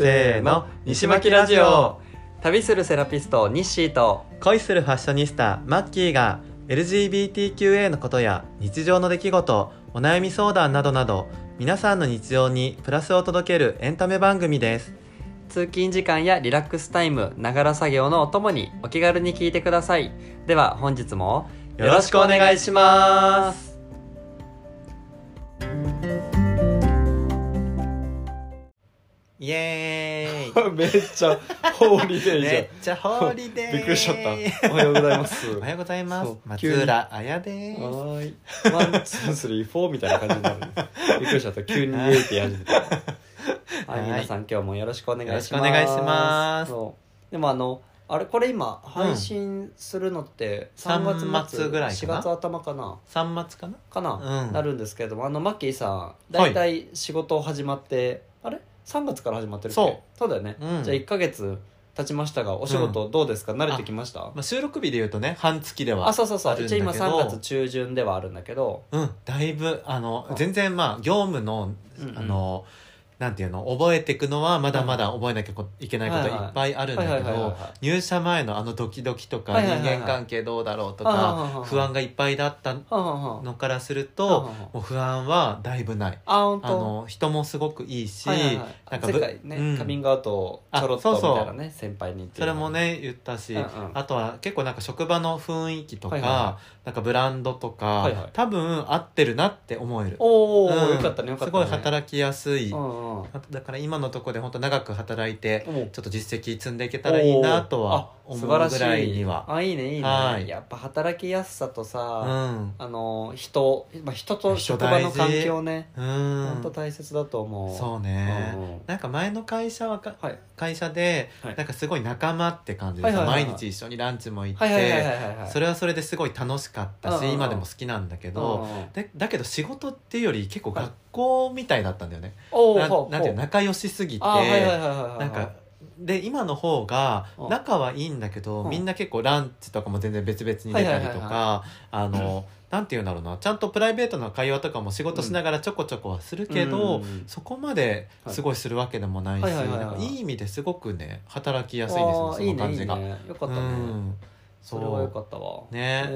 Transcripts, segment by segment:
せーの西巻ラジオ。旅するセラピストニッシーと。恋するファッショニスタマッキーが LGBTQA のことや日常の出来事お悩み相談などなど皆さんの日常にプラスを届けるエンタメ番組です。通勤時間やリラックスタイムながら作業のお供にお気軽に聞いてください。では本日もよろしくお願いしますイエーイ。めっちゃホーリデーめっちゃホーリデー。びっくりしちゃった。おはようございます。おはようございます。松浦彩です。はーい one two three four みたいな感じになるびっくりしちゃった。急にイエーイってやり始めたはい、はい皆さん今日もよろしくお願いします。よろしくお願いします。でもあのあれこれ今配信するのって3月末3月ぐらいかな？4月頭かな？三末かな？かな、うん。なるんですけれどもあのマッキーさん大体仕事始まって、3月から始まってるっけ？そう。だよね、うん。じゃあ1か月経ちましたがお仕事どうですか、慣れてきました？まあ、収録日で言うとね半月ではあそうそうそう。あるんだけど。一応今3月中旬ではあるんだけど。うんだいぶあのあ全然まあ業務のうんうん。あの、なんていうの覚えていくのはまだまだ覚えなきゃいけないこといっぱいあるんだけどはい入社前のあのドキドキとか人間関係どうだろうとか不安がいっぱいだったのからするとはあもう不安はだいぶない。あの人もすごくいいしなんかぶ前回ね、うん。カミングアウトをちょろっとみあそうそう。たいなね先輩に。そうれのもね言ったし、あとは結構なんか職場の雰囲気とか、なんかブランドとか、多分合ってるなって思える。おお、うん。よかったねよかったね。すごい働きやすい、うん。うんだから今のところで本当長く働いておちょっと実績積んでいけたらいいなとは思うぐらいには。あいいねいいね。はい。やっぱ働きやすさとうさ、ん。あの人、まあ、人と人職場の環境ね。う本当ん大切だと思う。そうね、うんうん。なんか前の会社はかはい。会社ではい。なんかすごい仲間って感じでさ、はいはいはいはい。毎日一緒にランチも行って、はいはいはいはいはい。はいそれはそれですごい楽しかったし、うんうんうん。今でも好きなんだけど、うんうんでだけど仕事っていうより結構はい学校みたいだったんだよね、ななんていう仲良しすぎて、なんかで今の方がうん。仲はいいんだけど、うん。みんな結構ランチとかも全然別々に出たりとかあの、なんていうんだろうなちゃんとプライベートな会話とかも仕事しながらちょこちょこはするけど、そこまですごいするわけでもないし、はいはい意味ですごくね働きやすいですねその感じが。いいねよかったね、うん。それはよかったわ。ね。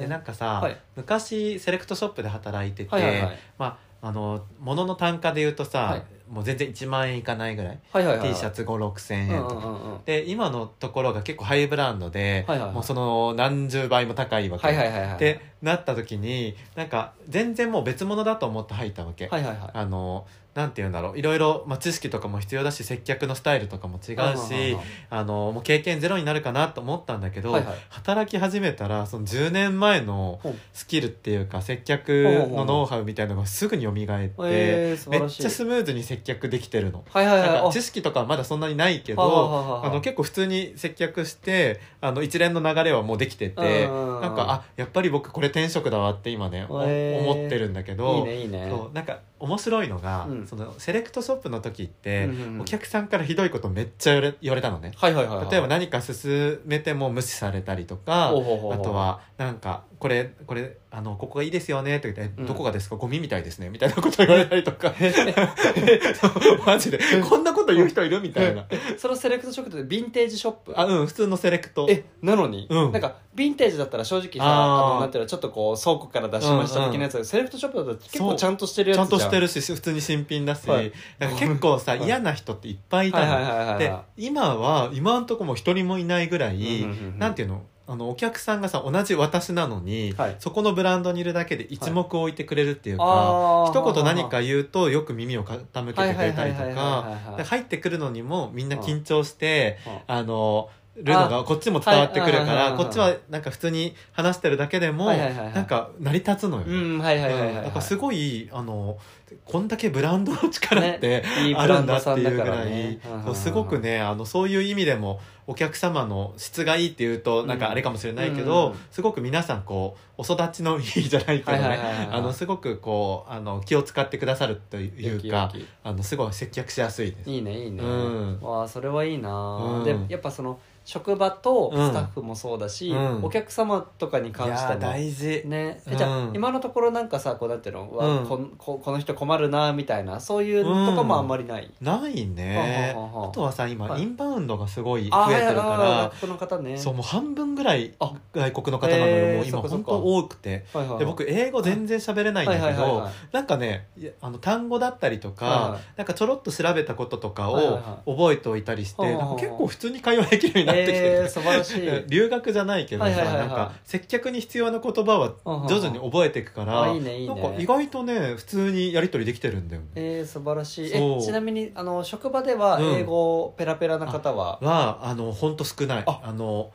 でなんかさ、はい。昔セレクトショップで働いてて、まああの物の単価で言うとさ、はい。もう全然1万円いかないぐらい、はいはいはい T シャツ5 6千うん円とか、うんうんうん。で今のところが結構ハイブランドで、はいはいはい。もうその何十倍も高いわけ、はいはいはいはいってなった時になんか全然もう別物だと思って入ったわけ、はいはいはい。あのなんて言うんだろう。いろいろ、まあ、知識とかも必要だし接客のスタイルとかも違うし、あのもう経験ゼロになるかなと思ったんだけど、はいはい。働き始めたらその10年前のスキルっていうか接客のノウハウみたいなのがすぐに蘇って、えー素晴らしい。めっちゃスムーズに接客できてるの。はいはいはい。なんかあ。知識とかはまだそんなにないけど、はあの結構普通に接客してあの一連の流れはもうできててうんなんかあやっぱり僕これ転職だわって今ね、思ってるんだけどいいねいいね。そうなんか面白いのが、うんそのセレクトショップの時って、うんうんうん。お客さんからひどいことめっちゃ言われ言われたのね。はいはいはいはい。例えば何か勧めても無視されたりとかあとはなんかこれこれあのここがいいですよねって言ってえうん。どこがですか？ゴミみたいですね。みたいなこと言われたりとか。マジで。こんなこと言う人いる？みたいな。そのセレクトショップってヴィンテージショップ？あうん普通のセレクト。えなのに、うん。なんかヴィンテージだったら正直さあー。あのなんていうのちょっとこう倉庫から出しました的なやつだけど、セレクトショップだと結構ちゃんとしてるやつちゃんとしてるるし普通に新品だし、はい。なんか結構さはい。嫌な人っていっぱいいたの、はいはいはいはいはい。で今は今んとこも一人もいないぐらい、うんうんうんうんなんていうの？あのお客さんがさ同じ私なのに、はい。そこのブランドにいるだけで一目置いてくれるっていうか、あー。一言何か言うとよく耳を傾けてくれたりとはいはいはいはいはいか入ってくるのにもみんな緊張して、うんあのるのがこっちも伝わってくるかはいはいはいはいらこっちはなんか普通に話してるだけでもはいはいはいはいなんか成り立つのよ。うんはいはいはいはい、はいうんだからすごいあのこんだけブランドの力って、あるんだっていうぐららいすごくねあのそういう意味でもお客様の質がいいっていうとなんかあれかもしれないけうんど、うん。すごく皆さんこうお育ちのいいじゃないけどねあのすごくこうあの気を使ってくださるというかあのすごい接客しやすいです。いいねいいね、うん。わあそれはいいな、うん。でやっぱその職場とうん。スタッフもそうだし、うん。お客様とかにい関しても大事、ね。うんえじゃあ今のところなんかさこうなんていうの、うこんここの人困るなみたいなそういうのとかもあんまりない、ないね。あとはさ今、はい。インバウンドがすごいあ増えてるから外国の方ね。そうもう半分ぐらいあ。外国の方なのへーでもう今。本当多くて。はいはいはい。で僕英語全然喋れないんだけどなんかねあの単語だったりとか、はい。はいなんかちょろっと調べたこととかをは覚えておいたりして、はいはい結構普通に会話できるようになってきて。て、えー、素晴らしい。留学じゃないけどさ、はいはいなんか接客に必要な言葉は徐々に覚えていくから、なんか意外とね普通にやり取りできてるんだよね。えー、素晴らしい。えちなみにあの職場ではうん。英語ペラペラな方は、はあの本当少ない。あ。あの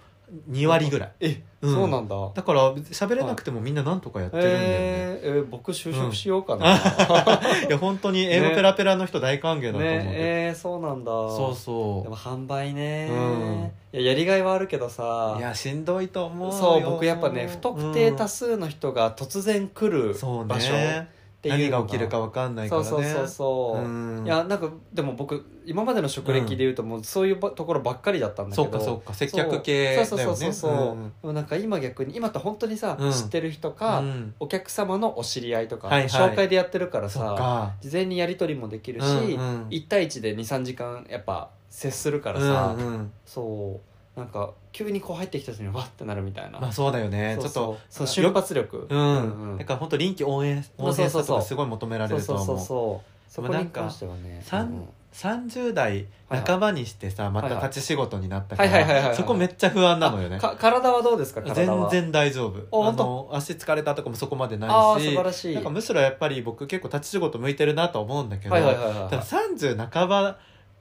2割ぐらい。え、うん。そうなんだ。だから喋れなくてもみんななんとかやってるんだよね、えーえー僕就職しようかな、いや本当に英語ペラペラの人大歓迎だと思うけど、ね。えー、そうなんだ。そうそでも販売ね、うん。いややりがいはあるけどさ。ういやしんどいと思うよ。そう僕やっぱね不特定多数の人が突然来るそう場所ていうの何が起きるか分かんないからね。そうそうそうそう、うん。いやなんかでも僕今までの職歴でいうともうそういうばところばっかりだったんだけど。そうかそうか接客系だよね。そうそうそうそう、う。んでもなんか今逆に今って本当にさ、うん。知ってる人か、うん。お客様のお知り合いとか、はいはい。紹介でやってるからそっさか。事前にやり取りもできるし、うんうん。1対1で23時間やっぱ接するからさ、うんうん。そう。なんか急にこう入ってきた人にわってなるみたいな、まあそうだよね。そうちょっとそうそう瞬発力。うん、うんうん。だから本当臨機応変応変さとかすごい求められるとそうそう思うそう。そこにでもなんか関してはねさんうん30代半ばにしてさまた立ち仕事になったかはいはいはいはいはいらそこめっちゃ不安なのよね。体はどうですか体は？全然大丈夫。あの足疲れたとかもそこまでああないし素晴らしい。なんかむしろやっぱり僕結構立ち仕事向いてるなと思うんだけど、はいはいはいはいただ30半ば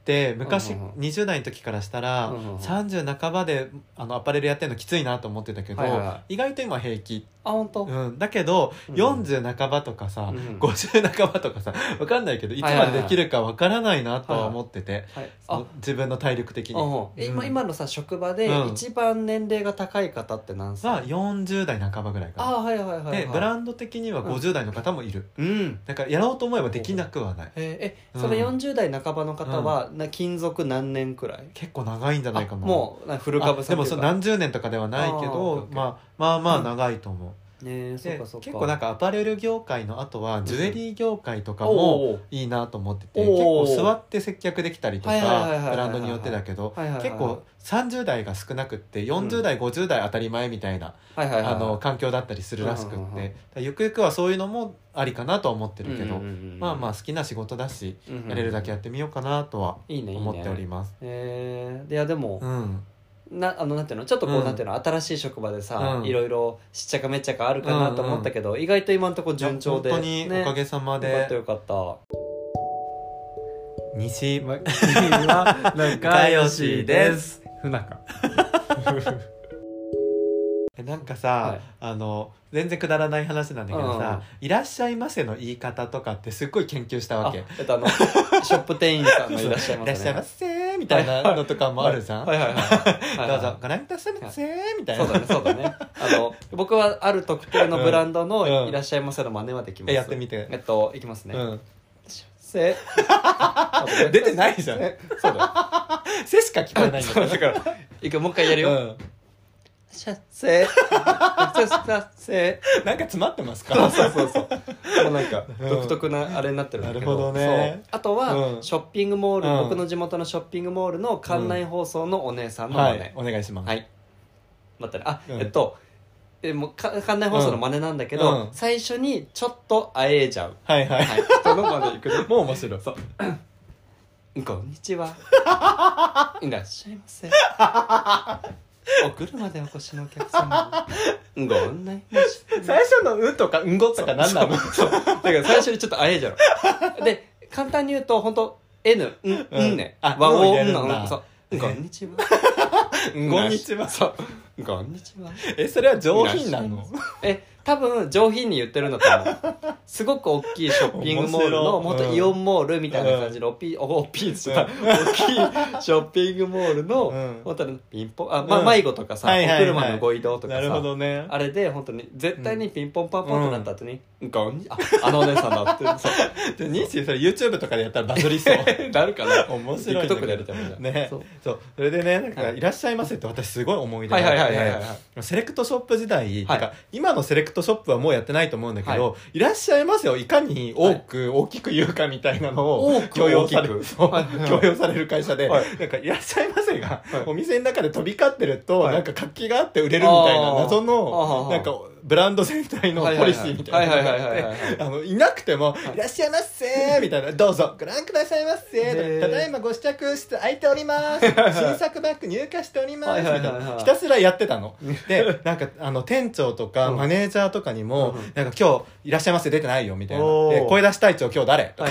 って昔、うんうんうん。20代の時からしたら、うんうんうん。30半ばであのアパレルやってるのきついなと思ってたけど、はいはいは意外と今平気、あ本当、うん、だけど、うん。40半ばとかさ、うん。うん50半ばとかさ分かんないけどいつまでできるか分からないなとは思ってて、はい。その自分の体力的に。うん今のさ職場でうん。一番年齢が高い方って何歳、は40代半ばぐらいかな。あはいはいはいはいでブランド的には50代の方もいる、うん。だからやろうと思えばできなくはない。ええうん。その40代半ばの方は、な勤続何年くらい？結構長いんじゃないかな。あもうなフルあ株さんでもその何十年とかではないけどまあまあまあ長いと思う、ねえそうでかそうか。結構なんかアパレル業界のあとはジュエリー業界とかおもーいいなと思ってて結構座って接客できたりとかはいはいはいはいはいブランドによってだけどはいはいはい結構30代が少なくって40代50代当たり前みたいなはいはいはいあの環境だったりするらしくっうんうんうんうん。てだからゆくゆくはそういうのもありかなとは思ってるけどまあまあ好きな仕事だしやれるだけやってみようかなとはいいねいいね。思っております。え。ー、いやでも、うんなあのなんていうの？ちょっとこう、うん。なんていうの？新しい職場でさ、うん。いろいろしっちゃかめっちゃかあるかなと思ったけど、意外と今のところ順調で本当におかげさまよかったでよかった。西は 仲良しです。不仲えなんかさ、はい。あの全然くだらない話なんだけどさ「いらっしゃいませ」の言い方とかってすっごい研究したわあけ。えっとあのショップ店員さんのいらっしゃいいますね。らっしゃいませみたいなのとかもあるじゃん。はい。はい。はい。はい。どうぞご覧くださいませみたいな。そうだねそうだねあの僕はある特定のブランドのうんい。らっしゃい。ませの真似はできます、えやってみてえっとい。きますね、うん。せ出てない。じゃん。えそうだよ背しか聞こえない。んだそうだからい。くもう一回やるよ、うんシャッセーシャッセなんか詰まってますか？ーそうそうそうそうもうなんかうん独特なあれになってるんだけどなるほどねそうあとは、うんショッピングモール、うん僕の地元のショッピングモールの館内放送のお姉さんの真似、はいお願いします。はい。待ってね。あ、うんえっと、えもうか館内放送の真似なんだけど、うん最初にちょっとあえちゃう。はいはい。はい。人の真似いくね。もう面白い。そう。こんにちは。いらっしゃいませ。お車でお越しのお客様。にご案内申し最初の「う」とか「んご」とか何なの？そう。だから最初にちょっとあえじゃろ。で簡単に言うと本当 N「ん」「うん。ん」ね。あ和音うんを入れるんだ。の。そう。こんにちは。こんにちは。そう。こんにちは。えそれは上品なの？え多分上品に言ってるんだと思う。すごく大きいショッピングモールの面白い本当イオンモールみたいな感じの、ピおおピーって言っちゃった大きいショッピングモールの、うん。本当にピンポンあ、まうん迷子とかさ、はいはいはい。お車のご移動とかさなるほどね。あれで本当に絶対にピンポンパンポンとなった後に「うん、ああのお姉さんだ」ってそうでニッシーそれ YouTube とかでやったらバズりそうなるかな面白い TikTok でやりたいもんねねそうそうそれでねなんか「はいいらっしゃいませ」って私すごい思い出はいがあっはいはいはいはいてセレクトショップ時代、はいてか今のセレクトショップはもうやってないと思うんだけど「、はい。らっしゃいませ」をいかに多く大きく言うかみたいなのを多く強要されるそう。強要される会社で、はい。なんか「いらっしゃいませ」がはい。お店の中で飛び交ってると、はい。なんか活気があって売れるみたいな謎のなんかブランド全体のポリシーみたいなのがあのいなくても「いらっしゃいませ」みたいな「どうぞご覧くださいませ」ーただいまご試着室空いております 新作バッグ入荷しております」みたいなひたすらやってたの。でなんかあの店長とかうん。マネージャーとかにもうん「なんか今日いらっしゃいませ出てないよ」みたいな。声出し隊長今日誰?」とか。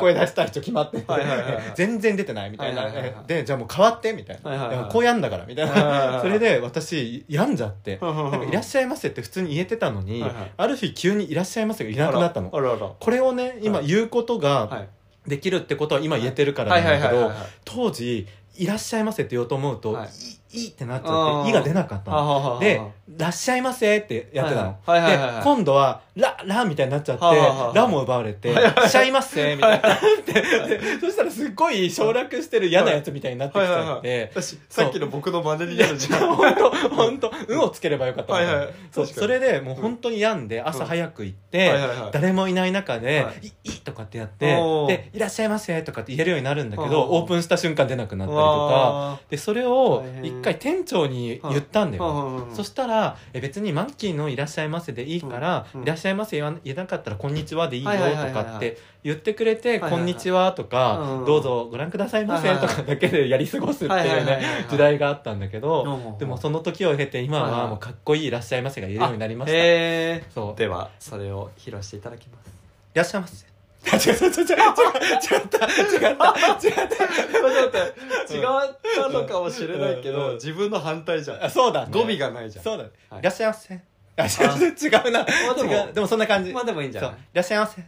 声出し隊長決まって 全然出てないみたいな。でじゃあもう変わってみたいな。こうやんだからみたいな。いそれで私病んじゃっていらっしゃいませって普通に言えてたのにはいはい。ある日急にいらっしゃいませがいなくなったの。これをね今はい。言うことはがい。できるってことは今言えてるからはないんだけど当時「いらっしゃいませ」って言おうと思うと「はいいいい」ってなっちゃって「い」が出なかったで「らっしゃいませ」ってやってたの。はいはいはいはいで今度は「ら」「ら」みたいになっちゃってはあはあはあ「ら」も奪われて「しゃいませ」みたいにな そしたらすっごい省略してる嫌なやつみたいになってきちゃって。私さっきの僕の真似になるじゃん。本当本当「うん」をつければよかったそう。それでもう本当に病んで朝早く行って、誰もいない中ではい「いい」とかってやってで「いらっしゃいませ」とかって言えるようになるんだけどオープンした瞬間出なくなったりとか。わでそれを回店長に言ったんだよ、ーそしたらえ別にマッキーの「いらっしゃいませ」でいいから「うん。うん。いらっしゃいませ」言わ言えなかったら「こんにちは」でいいよとかって言ってくれて「はいはいこんにちは」とかうん「どうぞご覧くださいませ」とかだけでやり過ごすっていうねはい時代があったんだけどうんでもその時を経て今はもうかっこいい「いらっしゃいませ」が言えるようになりました。そう。ではそれを披露していただきます。らっしゃいませ。あ違う違う違う違う違う違った違った違った。違ったのかもしれないけど自分の反対じゃん。あそうだね。語尾がないじゃん。そうだい。いらっしゃいませ。あ。違う違うな。あでも違う。でもそんな感じ。まあでもいいんじゃない？いらっしゃいませ。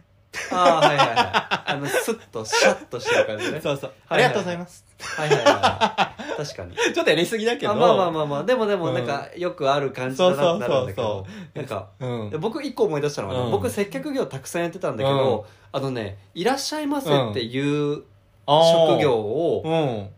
ああはいはいはい。あのスッとシャッとしてる感じね。そうそう。ありがとうございますはいはいはい。確かに。ちょっとやりすぎだけど。あまあまあまあまあ。でもでもうん。なんかよくある感じだなってなるんだけど。なんかうん。で僕一個思い出したのがね、うん。僕接客業たくさんやってたんだけど、あのね「いらっしゃいませ」っていう職業をうん。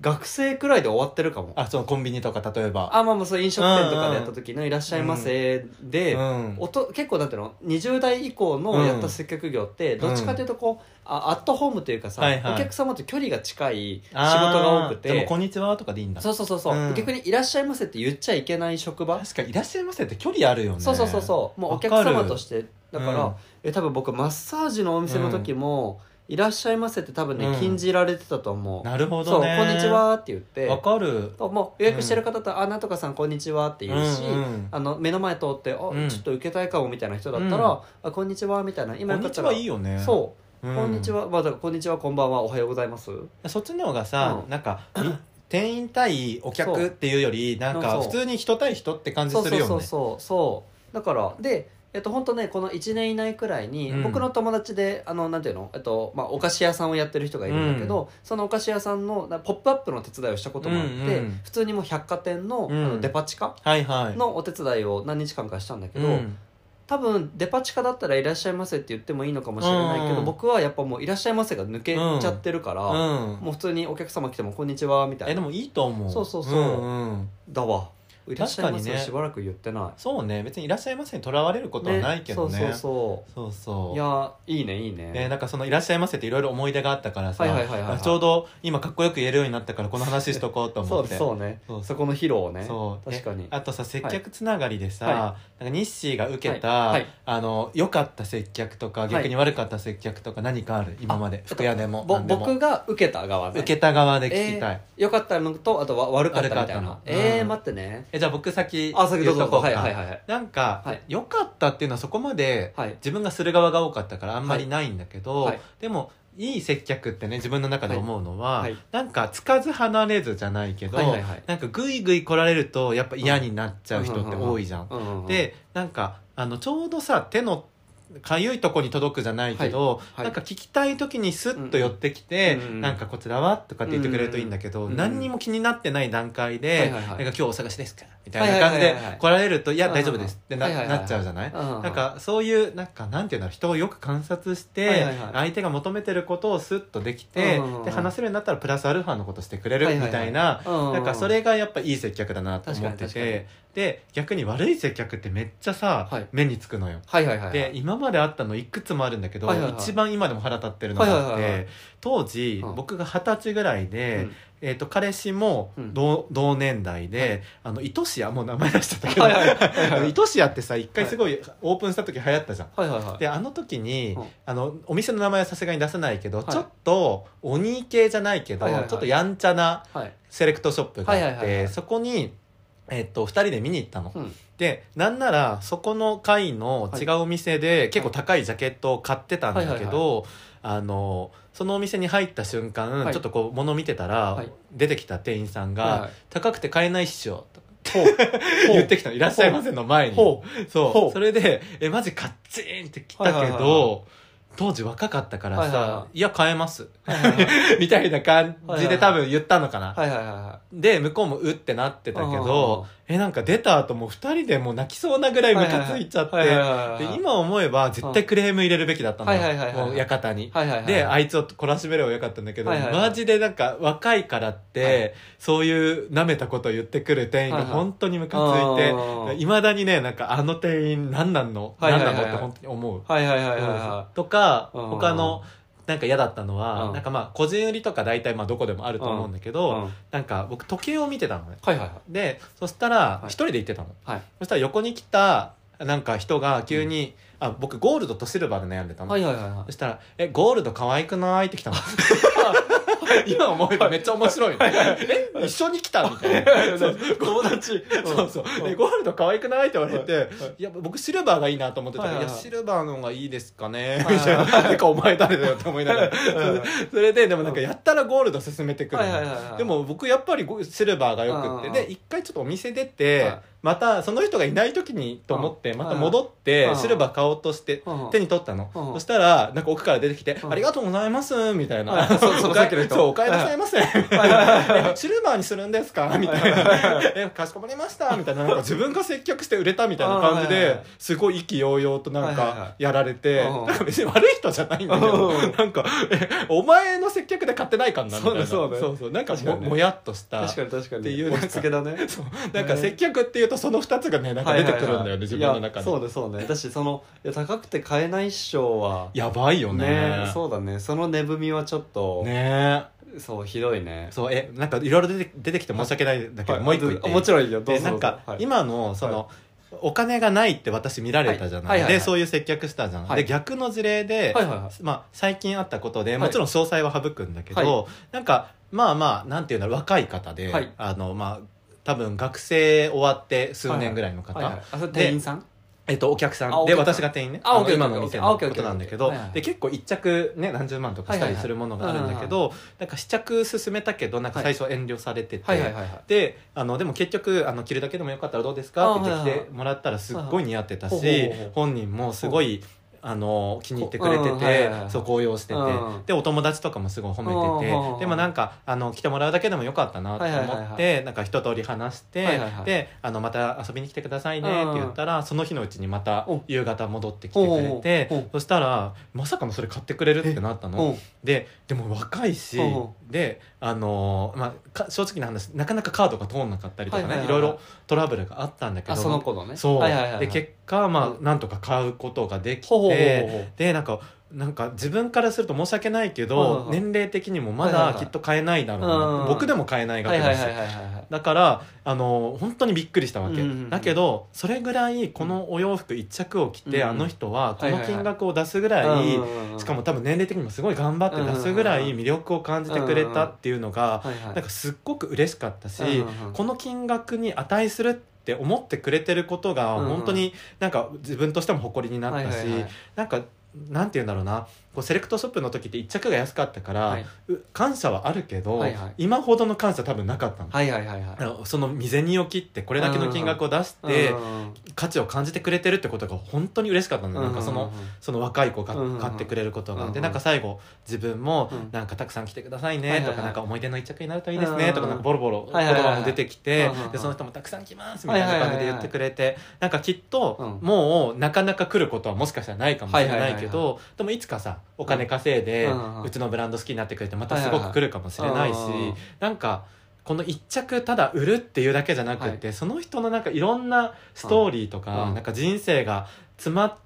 学生くらいで終わってるかも。あそのコンビニとか例えば。あまあまあそう飲食店とかでやった時の「いらっしゃいませ」で、うんおと結構なんていうの？20代以降のやった接客業ってどっちかというとこう、あアットホームというかさ、はいはい。お客様と距離が近い仕事が多くでもてこんにちはとかでいいんだ。そうそうそうそう、うん。逆に「いらっしゃいませ」って言っちゃいけない職場？確かにいらっしゃいませって距離あるよね。そうそうそうそう。もうお客わかる様として。だから、うん。え多分僕マッサージのお店の時も「いらっしゃいませ」って多分ね、うん。禁じられてたと思う。なるほそう「どねこんにちは」って言って。わかる。もう予約してる方と「あなんとかさんこんにちは」って言うし、うんうん。あの目の前通って「あ、うん。ちょっと受けたいかも」みたいな人だったら「うん。あこんにちは」みたいな。今こんにちはいいよね。そう、うん。こんにちは。まあだからこんにちはこんばんはおはようございます。そっちの方がさ、うん。なんかみ店員対お客っていうよりなんかそう。普通に人対人って感じそうそうするよねそうそう。そう。だからでえっと本当ねこの1年以内くらいに、うん。僕の友達であのなんていうの、えっとまあ、お菓子屋さんをやってる人がいるんだけど、そのお菓子屋さんのなポップアップの手伝いをしたこともあって、うんうん普通にもう百貨店の,、うん。あのデパ地下はいはい。のお手伝いを何日間かしたんだけど、うん。多分デパ地下だったら「いらっしゃいませ」って言ってもいいのかもしれないけど、うん。僕はやっぱもう「いらっしゃいませ」が抜けちゃってるから、うん。もう普通にお客様来ても「こんにちは」みたいな。えでもいいと思う。そうそうそうんうん。だわ「いらっしゃいませ」確かにねしばらく言ってない。そうね。別にいらっしゃいませにとらわれることはないけどね。そうそうそう。そそう。ういやいいねいいね。ね、なんかその「いらっしゃいませ」っていろいろ思い出があったからさ、はいはいはいはいはい。ちょうど今かっこよく言えるようになったからこの話しとこうと思って。そうね。そうそこの披露をね。そう。確かに。えあとさ接客つながりでさ、はなんか日誌が受けた、はい。はい。あの良かった接客とか逆に悪かった接客とか何かある？今まで。服屋でも僕が受けた側ね。受けた側で聞きたい、よかったのとあとわ悪かったみたいな。えーうん。待ってね。えじゃあ僕先あ先どうぞ言っとこうか。はいはいはいはい。なんか、はい。良かったっていうのはそこまではい。自分がする側が多かったからあんまりないんだけど、はい。でもいい接客ってね自分の中で思うのは、はい。はい。なんかつかず離れずじゃないけど、はいはいはい。なんかグイグイ来られるとやっぱ嫌になっちゃう人って多いじゃん。うんうんうん。でなんかあのちょうどさ手のかゆいとこに届くじゃないけど、はい。なんか聞きたい時にスッと寄ってきて、うん。うん。なんかこちらは？とかって言ってくれるといいんだけど、うん。うん何にも気になってない段階で、はい。はいはいなんか今日お探しですか？みたいな感じではいはいはいはい来られると、いやうん大丈夫ですってな,、はいはいはいなっちゃうじゃない、なんかそういうなんかなんていうんだろう人をよく観察して、はいはいはい。相手が求めてることをスッとできて、で話せるようになったらプラスアルファのことしてくれるはいはいはいみたいな、なんかそれがやっぱいい接客だなと思っててで逆に悪い接客ってめっちゃさ、はい。目につくのよ。はいはいはいはい。で今まであったのいくつもあるんだけど、はいはいはい。一番今でも腹立ってるのがあって、はいはいはいはい。当時、うん。僕が二十歳ぐらいで、うん。えー、と彼氏もうん。同,、同年代で、あの糸シアもう名前出しちゃったけど、はいはいはいはい。あの糸シアってさ一回すごいオープンした時流行ったじゃん。はいはいはい。であの時に、うん。あのお店の名前はさすがに出せないけど、はい。ちょっと鬼系じゃないけど、はいはいはい。ちょっとやんちゃなはい。セレクトショップがあって、はいはいはいはい。そこに、えっと2人で見に行ったの。うん。でなんならそこの階の違うお店で結構高いジャケットを買ってたんだけど、はいあのそのお店に入った瞬間、はい。ちょっとこう物見てたら、はい。出てきた店員さんが「はい。はい高くて買えないっしょ」と言ってきたの「いらっしゃいませ」の前に。ほそう。それで「えマジカッチーン!」って来たけど、はいはいはいは当時若かったからさ「いはいはい。はや買えます」はいはいはい。みたいな感じで多分言ったのかな、はいはいはいはで向こうもうってなってたけどえなんか出た後もう2人でもう泣きそうなぐらいムカついちゃってはいはいはいはい。で今思えば絶対クレーム入れるべきだったのよ。はいはいはいはい。もう館に。はいはいはいであいつを懲らしめればよかったんだけど、はいはいはい。マジでなんか若いからって、はい。そういう舐めたことを言ってくる店員がはいはい。本当にムカついてうんいま、未だにねなんかあの店員何なんの、はいはいはい何なの？って本当に思う。はいはいはいはいはとかうん。他のなんか嫌だったのは、うん。なんかまあ個人売りとか大体まあどこでもあると思うんだけど、うん。うん。なんか僕時計を見てたの。ねはいはいはい。でそしたらい。一人で行ってたの、はい。そしたら横に来たなんか人が急に、あ僕ゴールドとシルバーで悩んでたの、はいはいはいはい。そしたら「えゴールド可愛くない?」って来たの 今思えばめっちゃ面白いの。え？一緒に来たみたいな。友達。そうそう。でゴールド可愛くない？って言われて、い。や僕シルバーがいいなと思ってたから、はいやシルバーの方がいいですかね。はい。みたいななんかお前誰だよって思いながら。それででもなんかやったらゴールド進めてくるでも僕やっぱりゴシルバーがよくって。うんで一回ちょっとお店出て、はい。またその人がいない時にと思ってうんまた戻ってうんシルバー買おうとしてうん手に取ったの、うんそしたらなんか奥から出てきて「うん。ありがとうございます」みたいな。はい。そうそのさっきの人お帰りなさいませ」みたい。な「えシルバーにするんですか?」みたいな「えかしこまりました」みたいな。なんか自分が接客して売れたみたいな感じでいすごい意気揚々となんかやられてうん。なんか別に悪い人じゃないんだけどうん。なんかえお前の接客で買ってないかんなみたいな。そうだそうなんかももやっとした。確かに確かに。っていう押し付けだね。そう。なんか接客っていうとその2つがねなんか出てくるんだよね自分の中いやそうそうねだ。しそのいや高くて買えないっしょはやばいよね。そうだね。その値踏みはちょっとねそうひどいね。そうえなんかいろいろ出て出てきて申し訳ないんだけど、はい。もう一個言っていい？あもちろんいいよ。どうぞでなんか、はい。今のその、お金がないって私見られたじゃない,、はい。はいはいはい。でそういう接客したじゃん、はい。で逆の事例で、はいはいはい。まあ、最近あったことではい。もちろん詳細は省くんだけど、はなんかまあまあなんていうんだろう若い方で、はい。あのまあ多分学生終わって数年ぐらいの方、はいはいあそれ店員さん？えっと、お客さん。で私が店員ね。あ今のお店のことなんだけどで結構一着ね何十万とかしたりするものがあるんだけどなんか試着進めたけどなんか最初遠慮されてて、であのでも結局あの着るだけでもよかったらどうですか？って言ってもらったらすっごい似合ってたし本人もすごいあの気に入ってくれてうんはいはいてはい。そう高揚してて。うん。でお友達とかもすごい褒めてうんてでもなんかあの来てもらうだけでもよかったなとはいはいはい思っはてなんか一通り話してはいはいはい。であのまた遊びに来てくださいねって言ったらその日のうちにまたお夕方戻ってきてくれてそしたらまさかのそれ買ってくれるってなったうのんででも若いしであのーまあか正直な話なかなかカードが通んなかったりとかね、いはいはいはい。ろいろトラブルがあったんだけどあその子のね。そう、で結果まあ、うんなんとか買うことができてでなんかなんか自分からすると申し訳ないけど、年齢的にもまだきっと買えないだろうな僕でも買えない額はいだし、だからあの本当にびっくりしたわけ、だけどそれぐらいこのお洋服一着を着て、うんあの人はこの金額を出すぐらい、うんしかも多分年齢的にもすごい頑張って出すぐらい魅力を感じてくれたっていうのが、なんかすっごく嬉しかったし、この金額に値するって思ってくれてることが本当になんか自分としても誇りになったし、なんか何て言うんだろうな。こうセレクトショップの時って1着が安かったから、はい。う感謝はあるけど、はいはい。今ほどの感謝多分なかったの。はいはいはいはい。その未然を切ってこれだけの金額を出してうん。価値を感じてくれてるってことが本当に嬉しかったの、なんかそのその若い子が買ってくれることが、でなんか最後自分もうん。なんかたくさん来てくださいはいねとか、なんか思い出の一着になるといいですね。とかなんかボロボロ言葉も出てきてでその人もたくさん来ますみたいな感じで言ってくれて。なんかきっとうん。もうなかなか来ることはもしかしたらないかもしれないけどでもいつかさお金稼いでうちのブランド好きになってくれてまたすごく来るかもしれないしなんかこの一着ただ売るっていうだけじゃなくて、その人のなんかいろんなストーリーとか、うん。なんか人生が詰まった、うん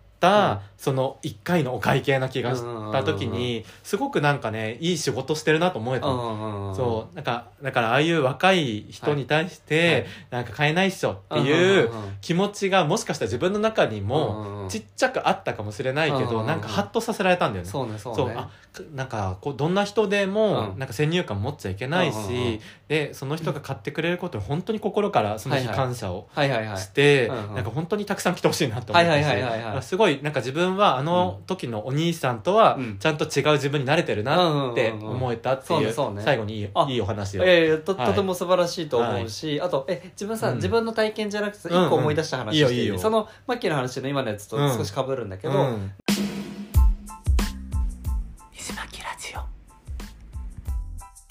その一回のお会計な気がした時に、すごくなんかねいい仕事してるなと思えたの、そう。なんかだからああいう若い人に対して、はい。なんか買えないっしょっていう気持ちがもしかしたら自分の中にもちっちゃくあったかもしれないけど、うんなんかハッとさせられたんだよね。そうあくなんかこうどんな人でもうん。なんか先入観持っちゃいけないし、でその人が買ってくれることに本当に心からその日感謝をして、なんか本当にたくさん来てほしいなと思ってはいはいはいなんか自分はあの時のお兄さんとはうん。ちゃんと違う自分に慣れてるなって思えたっていう最後にいいあいいお話を。いやいやとはい。とても素晴らしいと思うし、あとえ自分さ、うん。自分の体験じゃなくて一個思い出した話してそのマッキーの話の今のやつとうん。少し被るんだけど、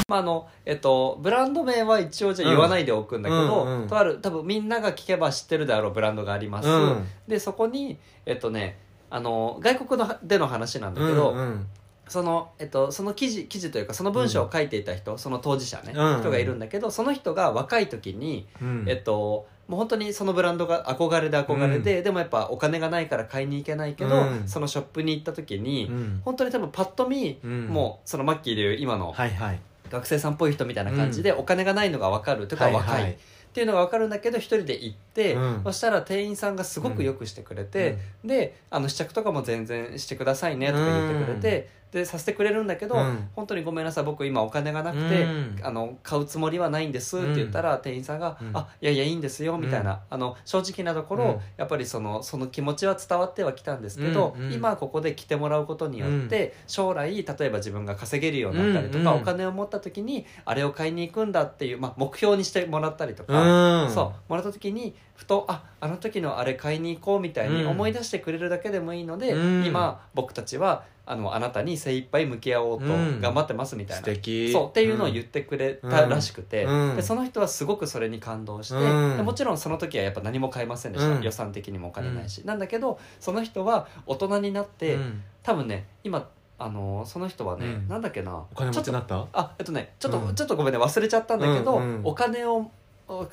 まああのえっと、ブランド名は一応じゃあ言わないでおくんだけど、うんうんうん。とある多分みんなが聞けば知ってるであろうブランドがあります、うん。でそこにえっとねあの外国のでの話なんだけど、うんうん。その、えっと、その記事記事というかその文章を書いていた人、その当事者ね、うん人がいるんだけどその人が若い時に、うん。えっともう本当にそのブランドが憧れで憧れで、でもやっぱお金がないから買いに行けないけど、うん。そのショップに行った時に、うん。本当に多分パッと見、うん。もうそのマッキーでいう今のはいはい学生さんっぽい人みたいな感じで、お金がないのが分かるとかはい若い、はい。っていうのが分かるんだけど一人で行って、うん。そしたら店員さんがすごくよくしてくれて、であの試着とかも全然してくださいねとか言ってくれて、でさせてくれるんだけど、うん。本当にごめんなさい僕今お金がなくて、うん。あの買うつもりはないんですって言ったら、店員さんが「うん。あいやいやいいんですよ」みたいな、あの正直なところ、うん。やっぱりそのその気持ちは伝わってはきたんですけど、今ここで来てもらうことによって、将来例えば自分が稼げるようになったりとか、お金を持った時にあれを買いに行くんだっていう、まあ、目標にしてもらったりとか。うん。そうもらった時にふとああの時のあれ買いに行こうみたいにうん。思い出してくれるだけでもいいので、うん。今僕たちはあのあなたに精一杯向き合おうとうん。頑張ってますみたい素な、敵。そうっていうのを言ってくれたらしくて、うん。でその人はすごくそれに感動して、うん。でもちろんその時はやっぱ何も買いませんでした、うん。予算的にもお金ないし、なんだけどその人は大人になって、うん。多分ね今あのその人はね、うん。なんだっけな。お金持ちになった？あえっとねちょっと、うん。ちょっとごめんね忘れちゃったんだけど、うんうん。お金をお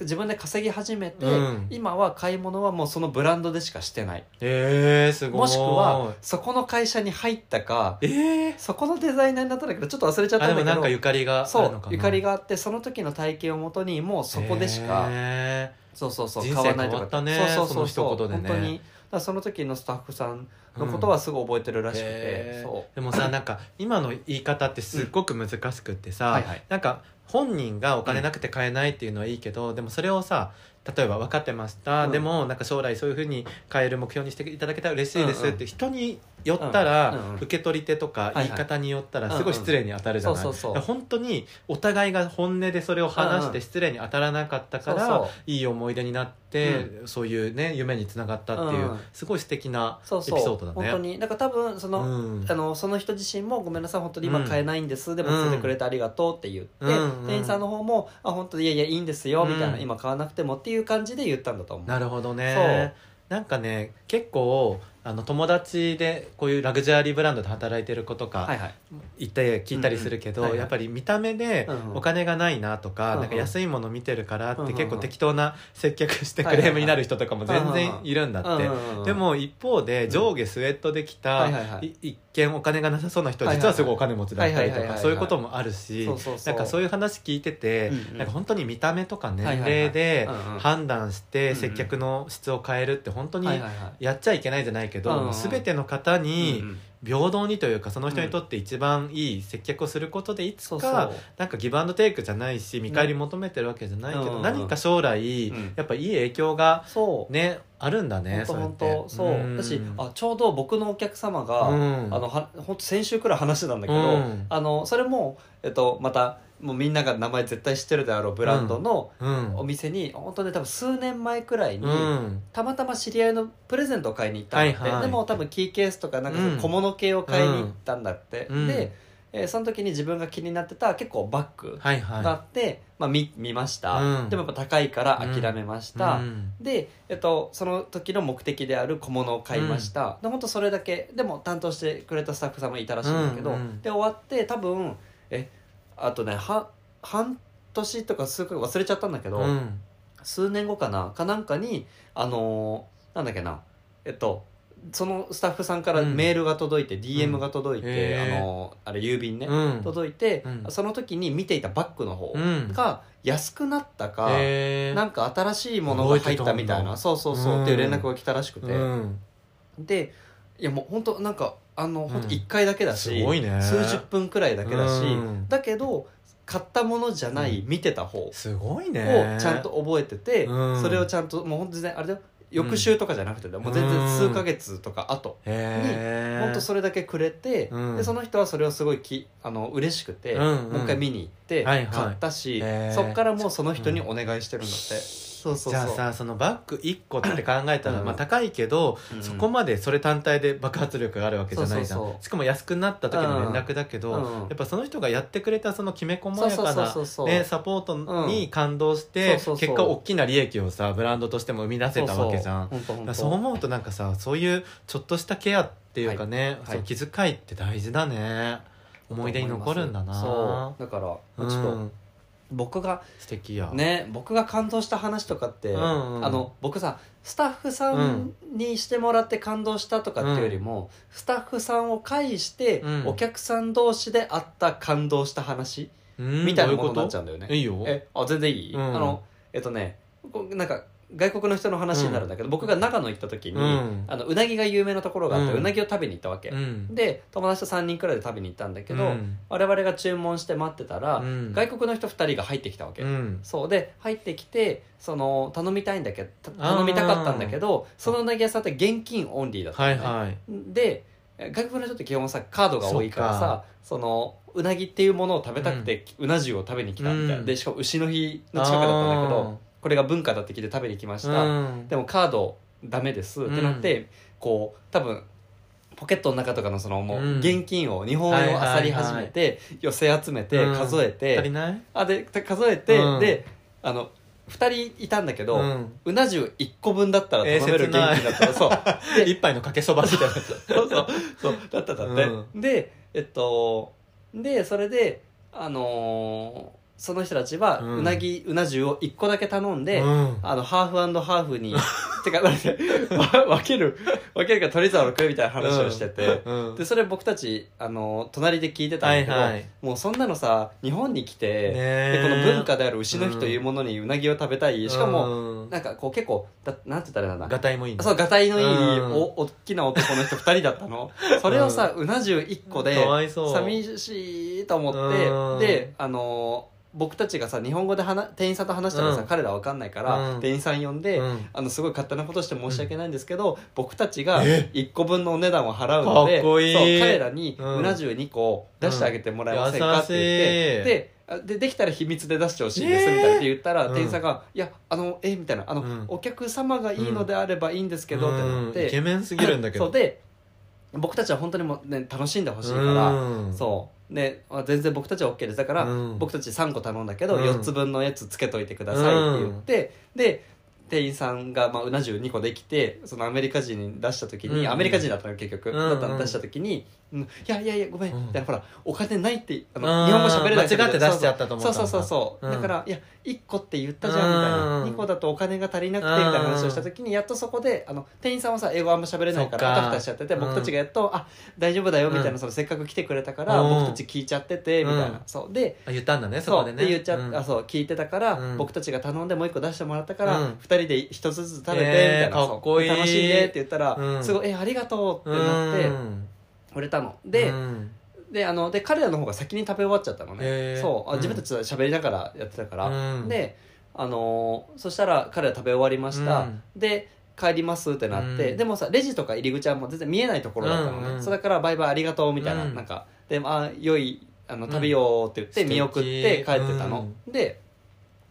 自分で稼ぎ始めて、うん。今は買い物はもうそのブランドでしかしてない。えー、すごい。もしくはそこの会社に入ったかえー、そこのデザイナーになったんだけどちょっと忘れちゃったんだけどあでもなんかゆかりがあそうゆかりがあってその時の体験をもとにもうそこでしか、えそうそうそう買わないとか。変わったねそうそうそうその一言でね。その時のスタッフさんのことはすごい覚えてるらしくて、へーそでもさなんか今の言い方ってすっごく難しくってさ、はいはい。なんか本人がお金なくて買えないっていうのはいいけど、でもそれをさ例えば分かってました、うん。でもなんか将来そういうふうに買える目標にしていただけたら嬉しいですって人によったら、うんうん。うん受け取り手とか言い方によったらすごい失礼に当たるじゃない、本当にお互いが本音でそれを話して失礼に当たらなかったから、いい思い出になって、そういうね夢につながったっていう、うんすごい素敵なエピソードだね。本当に。だから多分その、うん。あのその人自身も「ごめんなさい本当に今買えないんです、でもうん。連れてくれてありがとう」って言って、うん店員さんの方も「あ本当にいやいやいいんですよ」みたいな、うん今買わなくてもっていう感じで言ったんだと思う。なるほどね。なんかね結構あの友達でこういうラグジュアリーブランドで働いてる子とかはいはい。行って聞いたりするけど、やっぱり見た目でお金がないなとか,、なんか安いもの見てるからって結構適当な接客してクレームになる人とかも全然いるんだって、でも一方で上下スウェットで来た、一見お金がなさそうな人実はすごいお金持ちだったりとかそういうこともあるしなんかそういう話聞いてて、なんか本当に見た目とか年齢で判断して接客の質を変えるって本当にやっちゃいけないじゃないけど、全ての方に、平等にというかその人にとって一番いい接客をすることでいつか、なんかギブアンドテイクじゃないし見返り求めてるわけじゃないけど、うん何か将来、うん。やっぱいい影響がねあるんだね本当本そう。だしあちょうど僕のお客様が、うん。あのは本当先週くらい話してたんだけど、うん。あのそれも、えっと、またもうみんなが名前絶対知ってるであろうブランドのうん。お店に、本当ね多分数年前くらいに、うん。たまたま知り合いのプレゼントを買いに行ったんだって、はいはい。でも多分キーケースとかなんかうん。小物系を買いに行ったんだって、うん。で、えーその時に自分が気になってた結構バッグはいはい。があって、まあ、見見ました、うん。でもやっぱ高いから諦めました、うん。で、えっと、その時の目的である小物を買いました、で本当それだけでも担当してくれたスタッフさんもいたらしいんだけど、うんうん。で終わって多分えあとねは半年とか数ヶ月忘れちゃったんだけど、うん。数年後かなかなんかにあのーなんだっけなえっとそのスタッフさんからうん。メールが届いて、DM が届いて、へー。あのーあれ郵便ね、うん。届いて、うん。その時に見ていたバッグの方うん。が安くなったか、なんか新しいものが入ったみたいなそうそうそう、うんっていう連絡が来たらしくて、うん。でいやもう本当なんかあのうん。1回だけだし、ね。数十分くらいだけだし、うん。だけど買ったものじゃない、見てた方をすごいね。ちゃんと覚えてて、うん。それをちゃんともう本当全然あれだよ。翌週とかじゃなくて、もう全然数ヶ月とか後へえ本当それだけくれて、うん。でその人はそれをすごいきあの嬉しくて、うんうん。もう一回見に行って買ったし、そっからもうその人にお願いしてるんだって、そうそうじゃあさそのバッグ1個って考えたら、うん。まあ高いけど、うん。そこまでそれ単体で爆発力があるわけじゃないじゃん。そうそうそう。しかも安くなった時の連絡だけど、うん。やっぱその人がやってくれたそのきめ細やかそうそうなそうそう。ねサポートに感動して、うん。そうそうそう。結果大きな利益をさブランドとしても生み出せたわけじゃん。そうだからそう思うとなんかさそういうちょっとしたケアっていうかね、はい。そう気遣いって大事だね。思い出に残るんだな。そうだからうんちょっと僕が素敵や。ね僕が感動した話とかって、うんうん。あの僕さスタッフさんにしてもらって感動したとかっていうよりも、スタッフさんを介して、うん。お客さん同士であった感動した話、うんみたいなものになっちゃうんだよね。といいよえあ全然いい、うん。あのえっとねこうなんか外国の人の話になるんだけど、僕が長野行った時に、うん。あのうなぎが有名なところがあって、ううんなぎを食べに行ったわけ、うん。で友達と3人くらいで食べに行ったんだけど、うん。我々が注文して待ってたら、うん。外国の人2人が入ってきたわけ、うん。そうで入ってきてその頼みたいんだけど頼みたかったんだけどそのうなぎ屋さんって現金オンリーだったのね、はいはい。で外国の人って基本さカードが多いからさそのうなぎっていうものを食べたくて、うな重を食べに来たみたいな、うん。でしかも牛の日の近くだったんだけどこれが文化だって聞いて食べに来ました、うん。でもカードダメです。ってなって、こう多分ポケットの中とかのそのもううん。現金を日本円を漁り始めて、寄せ集めてうん。数えて、足りない？あで数えて、うん。であの2人いたんだけど、ううんな重1個分だったら頼める現金だったら、そう。一杯のかけそばみたいな。そうそう。そう。だったんだって、うでえっとでそれであのーその人たちはうん。うなぎ、うな重を1個だけ頼んで、うん。あのハーフハーフにてかなんでわ分ける分けるから取り皿を食うみたいな話をしてて、うん。でそれ僕たちあの隣で聞いてたんだけど、はいはい。もうそんなのさ日本に来て、ねえ。でこの文化である牛の日というものにうなぎを食べたい、しかも、うん。なんかこう結構だなんて言ったらいいんだがたいもいいね。そう、がたいのいい、うん。お、大きな男の人二人だったの。それをさ、うな重一個でか、わいそう。寂しいと思うん。って、で、あのー僕たちがさ、日本語で話店員さんと話したらさ、うん。彼らわかんないから、うん。店員さん呼んで、うん。あの、すごい勝手なことして申し訳ないんですけど、僕たちがえ？一個分のお値段を払うので、かっこいい。そう、彼らにうん。うな重2個出してあげてもらえませんかって言って、優しい。で、あでできたら秘密で出してほしいですみたいなって言ったら、うん店員さんが「いやあのえみたいなあの、うん。お客様がいいのであればいいんですけど」ってなっうん。イケてメンすぎるんだけど。そう。で僕たちは本当にもう、ね、楽しんでほしいから、うん。そうで、まあ、全然僕たちは OK です。だから、うん。僕たち3個頼んだけど、うん。4つ分のやつつけといてくださいって言って、で店員さんが、まあ、うな重2個できてそのアメリカ人に出した時に、うんアメリカ人だったの結局、うんだったの出した時に「うん、いやいやいやごめん」うん。みたいなほらお金ないってあうんの日本語喋れない間違って出しちゃったと思ったんだそうそうそうそう、うん。だからいや1個って言ったじゃんみたいな、うん2個だとお金が足りなくてみたいな話をした時にやっとそこであの店員さんはさ英語あんま喋れないからあたふたしちゃっててうん。僕たちがやっと「あ大丈夫だよ」みたいな、うん。そのせっかく来てくれたから、うん。僕たち聞いちゃっててみたいな、うん。そう。であ言ったんだねそそうこでね。で言っちゃっうん。あそう聞いてたから、うん。僕たちが頼んでもう一個出してもらったから、うん。二人で一つずつ食べて、えーみたいな。かっこいい。そう楽しいねって言ったら、うん。すごい「えありがとう」ってうなって、ん。売れたの。で,、うん。であので彼らの方が先に食べ終わっちゃったのね、へー。そう。あうん。自分たちで喋りながらやってたから、うん。であのーそしたら彼ら食べ終わりました、うん。で帰りますってなって、うん。でもさレジとか入り口はもう全然見えないところだったのね、うん。うんそれだからバイバイありがとうみたいな、うん。なんかであ良いあのうん食べようって言って見送って帰ってたの、で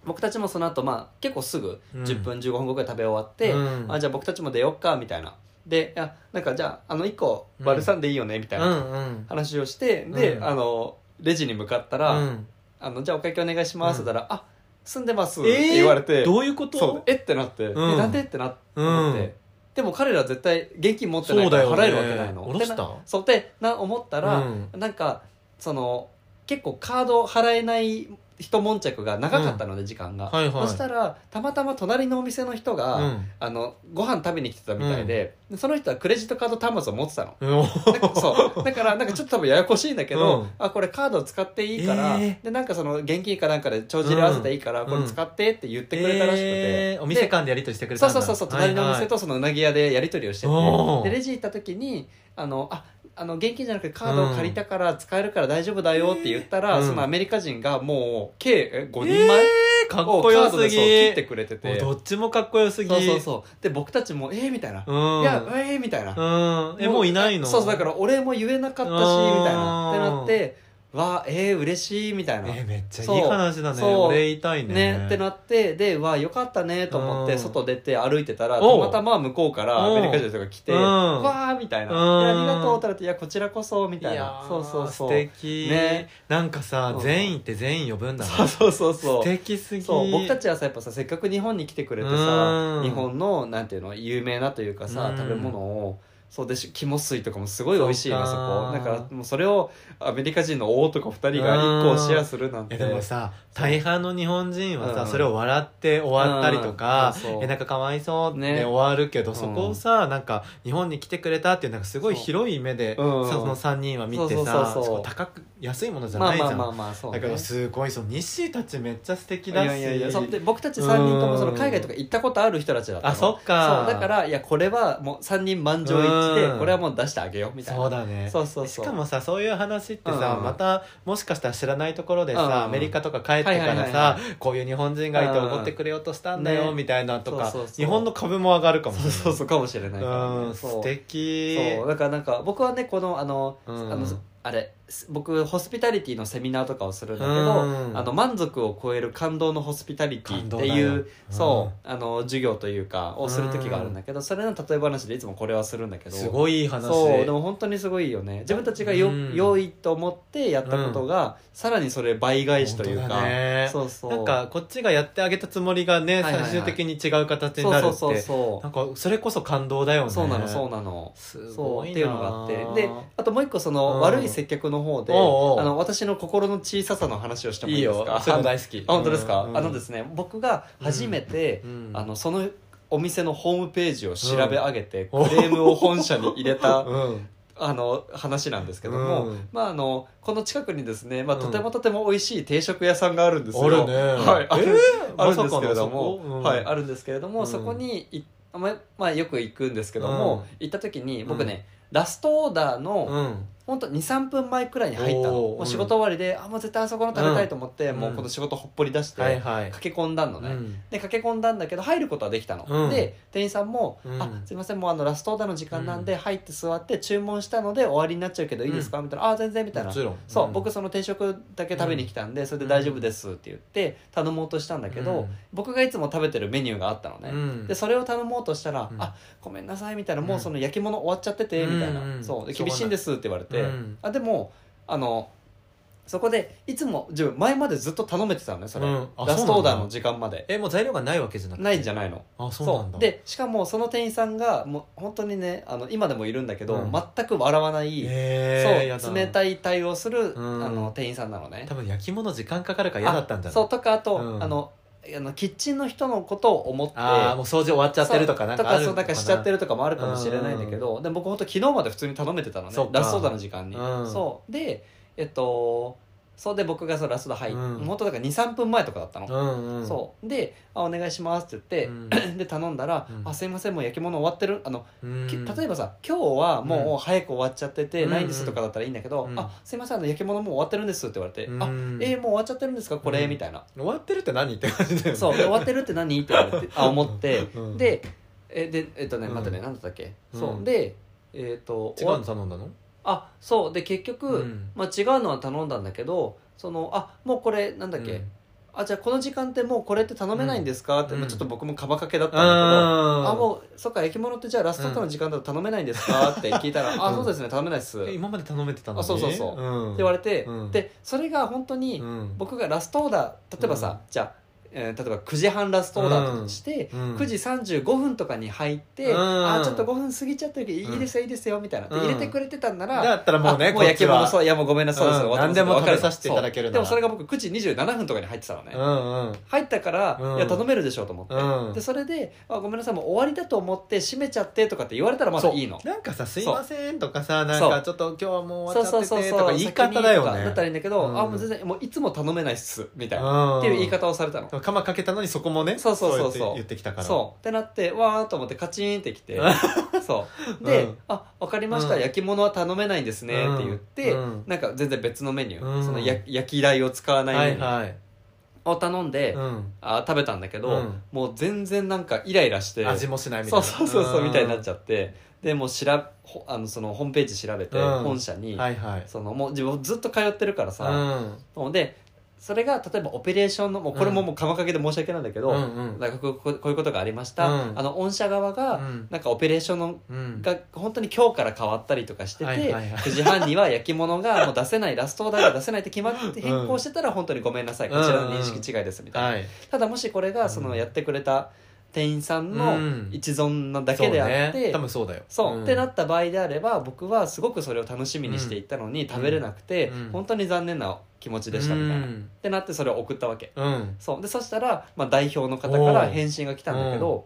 僕たちもその後まあ結構すぐうん。10分15分後くらい食べ終わって、うん。あじゃあ僕たちも出よっかみたいな。でいやなんかじゃああの1個割るさんでいいよねみたいな話をして、で、うん。あのレジに向かったら、うん。あのじゃあお会計お願いしますって言ったら、あ住んでますっえー？て言われて、どういうこと？そうえってなって、うん。えなんで？ってなってでも彼ら絶対現金持ってないから払えるわけないの。下ろした？でなそうでな思ったら、うん。なんかその結構カード払えない一悶着が長かったので、時間が、はいはい。そしたらたまたま隣のお店の人が、うん。あのご飯食べに来てたみたいで,で、その人はクレジットカード端末を持ってたの。うんだからそう。だからなんかちょっと多分ややこしいんだけど、うん。あこれカードを使っていいから、えでなんかその現金かなんかで帳尻合わせていいから、うん。これ使ってって言ってくれたらしくて、えー。お店で間でやり取りしてくれたんだ。そうそうそうそう隣のお店とそのうなぎ屋でやり取りをしてて、おー。でレジ行った時にあのああの現金じゃなくてカードを借りたから使えるから大丈夫だよって言ったら、うん。そのアメリカ人がもう計え5人前？えーかっをこよすカードでそう切ぎってくれてて。どっちもかっこよすぎ。そうそうそう。で僕たちもえー、みたいな、うん。いやえー、みたいな、うん。えもういないの？そうそうだから俺も言えなかったしみうんたいな。ってなってわあえー、嬉しいみたいな。えめっちゃいい話だね。言いたいね。ねってなってでわあよかったねと思ってうん。外出て歩いてたらたまたま向こうからアメリカ人の人が来てうん。わあみたいな「うん。いやありがとう」って言って「いやこちらこそ」みたいな。そうそうそう。素敵。ね。なんかさうん全員って全員呼ぶんだね。そうそうそうそう。素敵すぎ。そう。僕たちはさやっぱさせっかく日本に来てくれてさうん。日本のなんていうの有名なというかさうん。食べ物をそうでし肝水とかもすごい美味しいのそこ。だからもうそれをアメリカ人の男2人が1個シェアするなんて。えでもさ大半の日本人はさ、うん。それを笑って終わったりとか、えなんかかわいそうってね。終わるけど、うん。そこをさなんか日本に来てくれたっていうなんかすごい広い目で、その3人は見てさ高く安いものじゃまあないじゃん、まあまあまあそうね。だけどすごいその西たちめっちゃ素敵いだし。やいやいやそう。で僕たち3人ともその海外とか行ったことある人たちだったの。あそっかそうだからいやこれはもう3人満場一致でうん。これはもう出してあげようみたいな。そうだね。そうそうそう。しかもさそういう話ってさ、うん。またもしかしたら知らないところでさ、うん。アメリカとか帰ってからさはこういう日本人がいてうんおごってくれようとしたんだよ、ねみたいなとかそうそうそう。日本の株も上がるかもしれない。そうそうそうかもしれないからうんねそう素敵。そう。だからなんか僕はねこのあの,、うん。あのあれす僕ホスピタリティのセミナーとかをするんだけど、うん。あの満足を超える感動のホスピタリティっていうそうあの授業というかをする時があるんだけど、それの例え話でいつもこれはするんだけどすごい話。そうでも本当にすごいよね。自分たちがよ、うん。良いと思ってやったことが、さらにそれ倍返しというか、ね。そうそう。なんかこっちがやってあげたつもりがね、最終的に違う形にそうなるって。そうそうそなんかそれこそ感動だようね。そうなのそうなの。すそうごいな。っていうのがあって。であともう一個その、うん。悪い接客の方でおうおう。あの私の心の小ささの話をしてもいいですか？そういうの大好き。あ本当ですか、うん。あのですね僕が初めて、うん。あのそのお店のホームページを調べ上げて、うん。クレームを本社に入れた うん。あの話なんですけども、うん。まああのこの近くにですね、まあ、うん。とてもとても美味しい定食屋さんがあるんですよ。あるね。はい。ある,、えーあるんですけれども、こうん。はいあるんですけれども、うん。そこにいままあよく行くんですけども、うん。行った時に僕ね、ラストオーダーの、うんほんと23分前くらいに入ったの。もう仕事終わりで、あもう絶対あそこの食べたいと思って、うん。もうこの仕事ほっぽり出して、駆け込んだのね、うん。で駆け込んだんだけど入ることはできたの、うん。で店員さんも「うん。あすいませんもうあのラストオーダーの時間なんで入って座って注文したので終わりになっちゃうけどいいですか?」みたいな「あ全然」みたいな。もちろん。そう、ん。僕その定食だけ食べに来たんでそれで大丈夫ですって言って頼もうとしたんだけど、うん。僕がいつも食べてるメニューがあったのね、うん。でそれを頼もうとしたら「うん。あごめんなさい」みたいな「もうその焼き物終わっちゃってて」みたいな「うん。う。んそう厳しいんです」って言われて、うん。あでもあのそこでいつも自分前までずっと頼めてたのねそれ、うん。あラストオーダーの時間まで。えもう材料がないわけじゃなくて？ないんじゃないの。あそうなんだ。でしかもその店員さんがもう本当にねあの今でもいるんだけど、うん。全く笑わない、そう冷たい対応する、うん。あの店員さんなのね。多分焼き物時間かかるから嫌だったんじゃないあそうとかあと、うん。あのあのキッチンの人のことを思ってああもう掃除終わっちゃってるとかなんかとかしちゃってるるとかもあるかもしれないんだけど、で僕本当昨日まで普通に頼めてたのね。そっか。ラストオーダーの時間に、うん。そう。でえっとそうで僕がそうラスト入って、うん。本当だから23分前とかだったの、うんうん。そう。であ「お願いします」って言って、で頼んだら「うん。あすいませんもう焼き物終わってる」あの、うん。き例えばさ今日はもう早く終わっちゃってて、うん。ないんですとかだったらいいんだけど「うん。あすいませんあの焼き物もう終わってるんです」って言われて「うん。あえー、もう終わっちゃってるんですか？これ」うん。みたいな。終わってるって何？って感じだよね。そうで終わってるって何？って言われて あ思って、うん。でえでえっとねうん。待ってね何だったっけ、うん。そう。でえっ、と違うの頼んだの？あそう。で結局、うん。まあ、違うのは頼んだんだけどそのあもうこれなんだっけ、うん。あじゃあこの時間ってもうこれって頼めないんですか、って、うん。まあ、ちょっと僕もカバかけだったんだけど、ああもうそっか焼き物ってじゃあラストとの時間だと頼めないんですか？って聞いたら「あうん。そうですね頼めないっす」って今まで頼めてたのに？あそうそうそう。うん。言われて、うん。でそれが本当にうん。僕がラストオーダー例えばさ、うん。じゃあ、えー例えば9時半ラストオーダーとして、うん。9時35分とかに入って、うん。あちょっと5分過ぎちゃったけどいいですよいいですよみたいな、入れてくれてたんなら、だったらもうねあもう焼き物そういやもうごめんなさい、うん。何でも食べさせていただけるでもそれが僕9時27分とかに入ってたのね、うんうん。入ったから、うん。いや頼めるでしょうと思って、うん。でそれであ「ごめんなさいもう終わりだと思って閉めちゃって」とかって言われたらまだいいの。なんかさ「すいません」とかさなんかちょっと今日はもうそう終わっちゃっててそうそうそうとか言い方だよね。だったらいいんだけど、うん。あもう全然もういつも頼めないっすみたいな、うん。っていう言い方をされたの、カマかけたのにそこもねそうそうそう。そうやって言ってきたから。そう。ってなってわーっと思ってカチーンってきて。そう。で「うん。あ分かりました、うん。焼き物は頼めないんですね」って言って、うん。なんか全然別のメニュー、うん。そのや焼き台を使わないメはニューいはい。を頼んで、うん。あ食べたんだけど、うん。もう全然なんかイライラして味もしないみたいな。そうそうそうそうみたいになっちゃゃってでもうしらほあのそのホームページ調べて、うん。本社に、はいはい。そのもう自分ずっと通ってるからうさ、ん。もうでそれが例えばオペレーションのもうこれももう釜かけで申し訳ないんだけど、うんうん。なんかこうこういうことがありました、うん。あの御社側が、うん。なんかオペレーションのうん。が本当に今日から変わったりとかしてて、はいはいはい。9時半には焼き物が もう出せないラストオーダーが出せないって決まって変更してたら本当にごめんなさい。こちらの認識違いですみたいな、はい。ただもしこれがそのやってくれた店員さんうのん。一存なだけであって、そうね。多分そうだよ。そう、ん。ってなった場合であれば僕はすごくそれを楽しみにしていったのに、食べれなくて、うん。本当に残念な気持ちでしたみたいな、っうん。てなってそれを送ったわけ。うん。そう。でそしたら、まあ、代表の方から返信が来たんだけど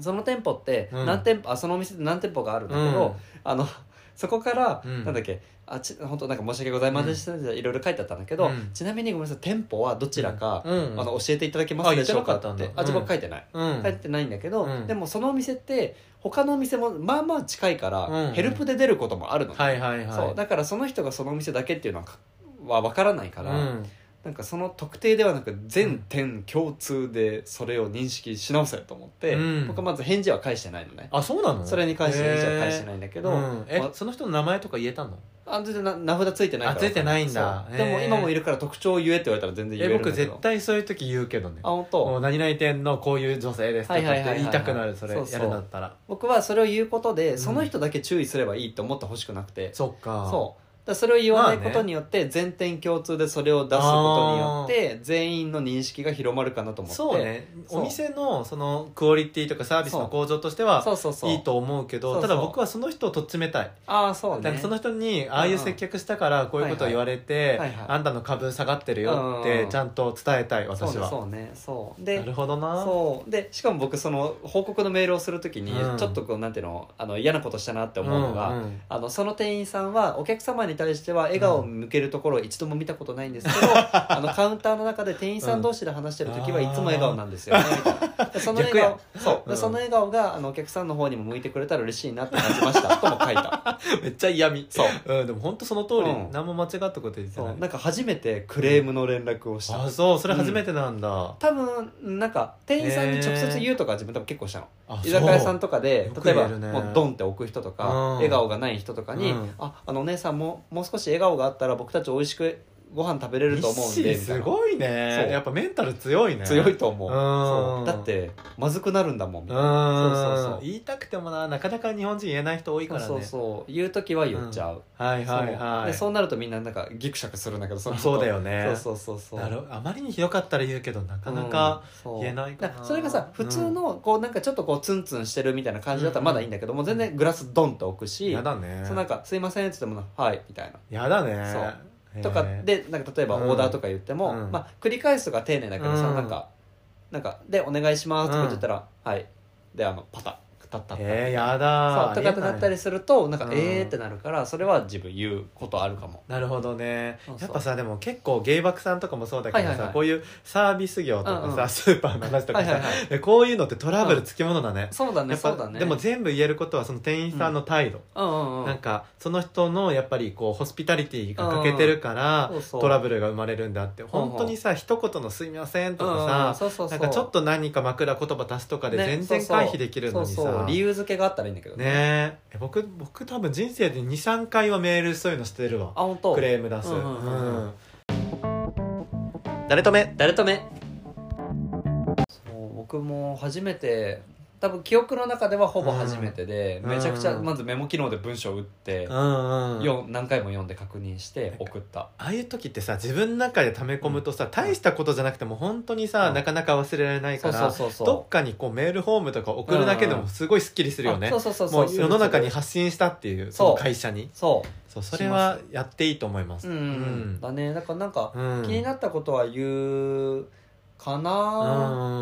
その店舗ってうん。何店舗、あそのお店って何店舗があるんだけど、あのそこから、うん。なんだっけあち本当なんか申し訳ございませんでした。いろいろ書いてあったんだけど、うん。ちなみにごめんなさい店舗はどちらか、うん。あの教えていただけますでしょうかあ言って。なかったん。だああうん僕書いてない、うん。書いてないんだけど、うん。でもそのお店って他のお店もまあまあ近いから、うん。ヘルプで出ることもあるの。ね、はいはいはい。そうだからその人がそのお店だけっていうのはかは分からないから、うんなんかその特定ではなく全店共通でそれを認識し直せと思って、うん。僕はまず返事は返してないのね。あそうなの？それに関して返事は返してないんだけど、うん。えまその人の名前とか言えたの？あ全然な名札ついてないからあついてないんだ。でも今もいるから特徴を言えって言われたら全然言えるんだけど。絶対そういう時言うけどね。あ本も当う何々店のこういう女性ですとかって言いたくなるそれやるんだったら。僕はそれを言うことで、ん。その人だけ注意すればいいと思ってほしくなくて。そっか。そうだそれを言わないことによって全店共通でそれを出すことによって全員の認識が広まるかなと思って。そうね。お店のそのクオリティとかサービスの向上としてはそう。そうそういいと思うけどただ僕はその人をとっちめたい。ああそうね。その人にああいう接客したからこういうことを言われてあんたの株下がってるよっうん。てちゃんと伝えたい私は。ねそうね。そう。でなるほどな。そう。でしかも僕その報告のメールをするときにうん。ちょっとこうなんていうのあの嫌なことしたなって思うのが、あのその店員さんはお客様に対しては笑顔を向けるところを一度も見たことないんですけど、あのカウンターの中で店員さん同士で話してる時はいつも笑顔なんですよね、みたいな。でその笑顔そう。うん。でその笑顔があのお客さんの方にも向いてくれたら嬉しいなって感じました。とも書いためっちゃ嫌味。そう、うん、でも本当その通り、うん。何も間違ったこと言ってない。そう。なんか初めてクレームの連絡をした、あそう。それ初めてなんだ、多分なんか店員さんに直接言うとか自分多分結構したの。あ居酒屋さんととかで例えばもうドンって置く人とか、うん。笑顔がない人とかに「うん。ああのお姉さんももう少し笑顔があったら僕たち美味しくご飯食べれると思うんで」すな。ごいね。やっぱメンタル強いね。強いと思う。うん。そう。だってまずくなるんだもんみうんたいな。そうそうそう。言いたくてもななかなか日本人言えない人多いからね。そうそう言う時は言っちゃう、はいはいそう。はいでそうなるとみんななんかギクシャクするんだけどそそうだよね。そうそうそうそう。なるあまりにひどかったら言うけどなかなか、言えないかな。だらそれがさ普通のこうなんかちょっとこうツンツンしてるみたいな感じだったらまだいいんだけども全然グラスドンと置くしやだね。そうなんか「すいません」って言っても「はい」みたいな。やだね。そうとかでなんか例えばうん。オーダーとか言っても、うん。まあ、繰り返すとか丁寧だけどさ、うん。なんかなんかで「お願いします」とか言ったら「はい」であのパタッったったったえー、やだそかってなったりするとなんかうん。えーってなるからそれは自分言うことあるかも。なるほどね。やっぱさでも結構芸爆さんとかもそうだけどさ、はいはいはい。こういうサービス業とかさ、うんうんスーパーの話とかさ、はいはいはい。でこういうのってトラブルつきものだね、そうだねそうだね。でも全部言えることはその店員さんの態度、うん。うんうんなんかその人のやっぱりこうホスピタリティが欠けてるから、うんそうトラブルが生まれるんであって。本当にさ一言の「すいません」とうんうん。かさ、なんかちょっと何か枕言葉足すとかでね全然回避できるのにさ、そうそうそう理由付けがあったらいいんだけどね。え。僕僕多分人生で23回はメールそういうのしてるわ。あ本当？クレーム出す、うんうんうんうん。誰とめ？誰とめ？そう僕も初めて多分記憶の中ではほぼ初めてで、うん。めちゃくちゃうん。まずメモ機能で文章を打って、うんうん。よ何回も読んで確認して送った。ああいう時ってさ自分の中で溜め込むとさ、大したことじゃなくても本当にさ、うん。なかなか忘れられないそうからそうそうそうどっかにこうメールフォームとか送るだけでもすごいスッキリするよね、あそうそうそうそう。もう世の中に発信したっていうその会社に。そそうそれはやっていいと思います。ううん、うん。だね。だからなんか、うん。気になったことは言うかな、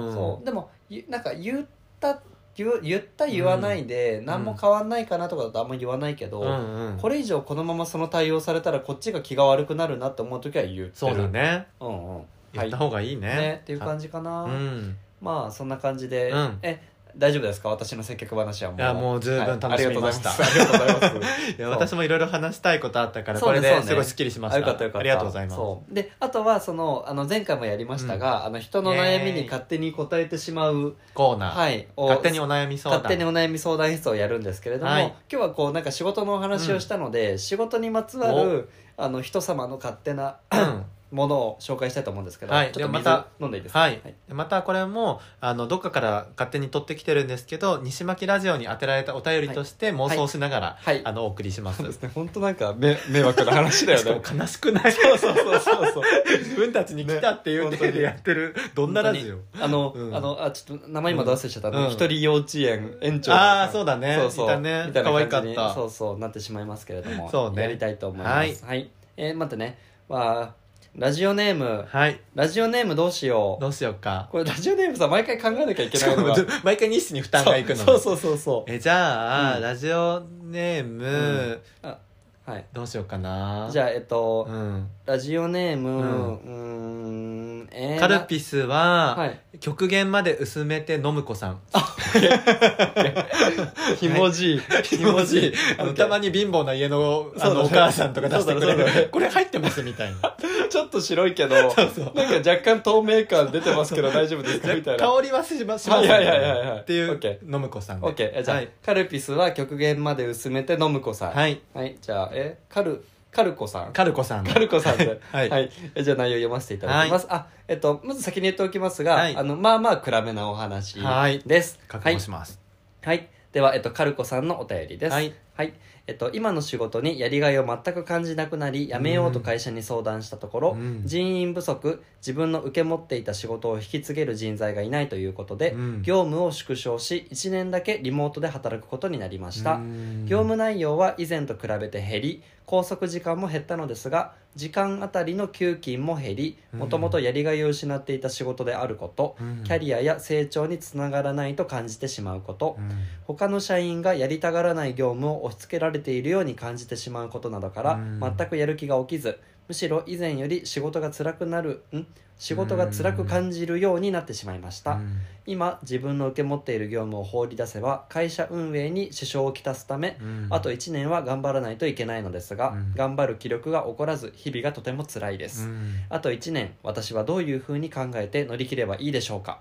うんそう。でもゆなんか言った言った言わないで、何も変わんないかなとかだとあんま言わないけど、うんうん。これ以上このままその対応されたらこっちが気が悪くなるなって思う時は言ってるそうだね。うんうん。言った方がいいね,、ねっていう感じかな、うん。まあそんな感じで、うん。え大丈夫ですか？私の接客話はもう。いやもう十分楽しみました。はい ありがとうございます。いや私もいろいろ話したいことあったからこれですごいスッキリしました。あよかったよかった。ありがとうございます。そう。であとはそのあの前回もやりましたが、あの人の悩みに勝手に答えてしまうコーナー、はい。を勝手にお悩み相談。勝手にお悩み相談室をやるんですけれども、はい。今日はこうなんか仕事のお話をしたので、仕事にまつわるあの人様の勝手なうんものを紹介したいと思うんですけど、はい。ちょっとまた飲んでいいですか？はい、でまたこれもあのどっかから勝手に取ってきてるんですけど西巻ラジオに当てられたお便りとして妄想しながら、はい。あのお送りします、そうですね。本当なんかめ迷惑な話だよね。悲しくない？そうそうそうそうそう。自分たちに来たっていうね体でやってるどんなラジオ？あの、うん。あのあちょっと名前今出忘れちゃった、あのうん。一人幼稚園園長あーそうだね。そうそう。いたね。可愛かった。そうそうなってしまいますけれども。そうね。やりたいと思います。はい、えー待ってね。まあラジオネームはい。ラジオネームどうしよう。どうしようか。これラジオネームさ毎回考えなきゃいけないのが。毎回日誌に負担がいくのそうそうそうそうえじゃあ、うん。ラジオネーム、はい。どうしようかな。じゃあえっと、うん、ラジオネームうん。えーカルピスは、はい。極限まで薄めて飲む子さん。ひもじい。ひもじい。あのたまに貧乏な家のあそうだね。のお母さんとか出してくれそうだねそうだ。ねるこれ入ってますみたいな。ちょっと白いけどなんか若干透明感出てますけど大丈夫ですかみたいな。香りはしますします。はいはいはいはいはい。っていうオッケ飲む子さんでオッケーじゃあ、はい。カルピスは極限まで薄めて飲む子さん。はい。はい。じゃあえカルカルコさん？カルコさん。カルコさんで。はい。はい、えじゃあ内容読ませていただきます、あえっとまず先に言っておきますが、はい。あのまあまあ暗めなお話はい。です覚悟します。はい、はい、では、えっと、カルコさんのお便りです。はい、はいえっと、今の仕事にやりがいを全く感じなくなり辞めようと会社に相談したところ、うん。人員不足自分の受け持っていた仕事を引き継げる人材がいないということで、うん。業務を縮小し1年だけリモートで働くことになりました、うん。業務内容は以前と比べて減り拘束時間も減ったのですが時間あたりの給金も減りうん。もともとやりがいを失っていた仕事であること、うん。キャリアや成長につながらないと感じてしまうこと、うん。他の社員がやりたがらない業務を押し付けられているように感じてしまうことなどから、うん。全くやる気が起きずむしろ以前より仕事が辛くなるん？仕事が辛く感じるようになってしまいました、うん。今自分の受け持っている業務を放り出せば会社運営に支障をきたすため、うん。あと1年は頑張らないといけないのですが、うん。頑張る気力が起こらず日々がとても辛いです、うん。あと1年私はどういうふうに考えて乗り切ればいいでしょうか？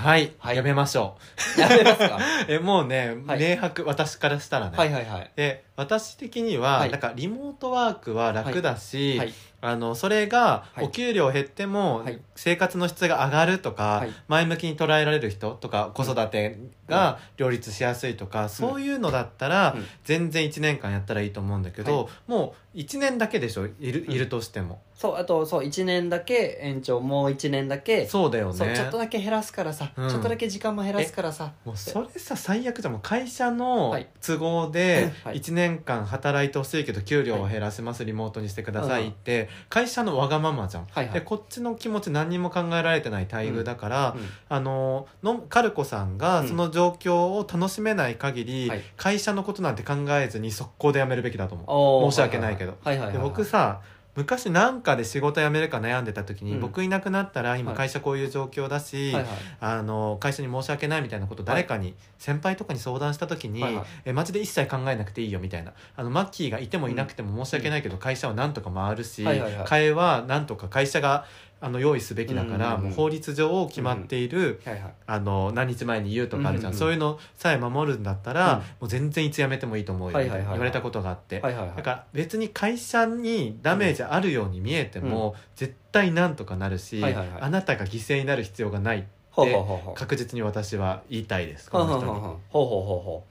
はい、はい。やめましょやめますか？う えもうね、はい。明白私からしたらね、はいはいはい。で私的には、はい。なんかリモートワークは楽だし、はい。あのそれがはい。お給料減ってもはい。生活の質が上がるとか、はい。前向きに捉えられる人とか子育てが両立しやすいとか、そういうのだったらうん。全然1年間やったらいいと思うんだけど、もう1年だけでしょ？いる,、うん。いるとしても。そうあとそう1年だけ延長もう1年だけ。そうだよね。ちょっとだけ減らすからさ、うん。ちょっとだけ時間も減らすからさ。もうそれさ最悪じゃん。もう会社のはい。都合ではい。1年間働いてほしいけど給料を減らせますリモートにしてくださいって会社のわがままじゃん、でこっちの気持ち何にも考えられてない待遇だから、うん。あののカルコさんがうん。その状況を楽しめない限り、はい。会社のことなんて考えずに速攻で辞めるべきだと思う。申し訳ないけど。僕さ昔なんかで仕事辞めるか悩んでた時に、うん。僕いなくなったら今はい。会社こういう状況だし、はいはい。あの会社に申し訳ないみたいなことを誰かに、先輩とかに相談した時に、はいはい。えマジで一切考えなくていいよみたいな。あのマッキーがいてもいなくても申し訳ないけど、会社はなんとか回るし、はいはいはい。替えはなんとか会社があの用意すべきだから、法律上決まっている、あの何日前に言うとかあるじゃん、そういうのさえ守るんだったら、うん。もう全然いつ辞めてもいいと思うよ。みたいなはいはいはいはい。言われたことがあって、だから別に会社にダメージあるように見えても、絶対なんとかなるし、あなたが犠牲になる必要がないほうほうほうほう。確実に私は言いたいですこの人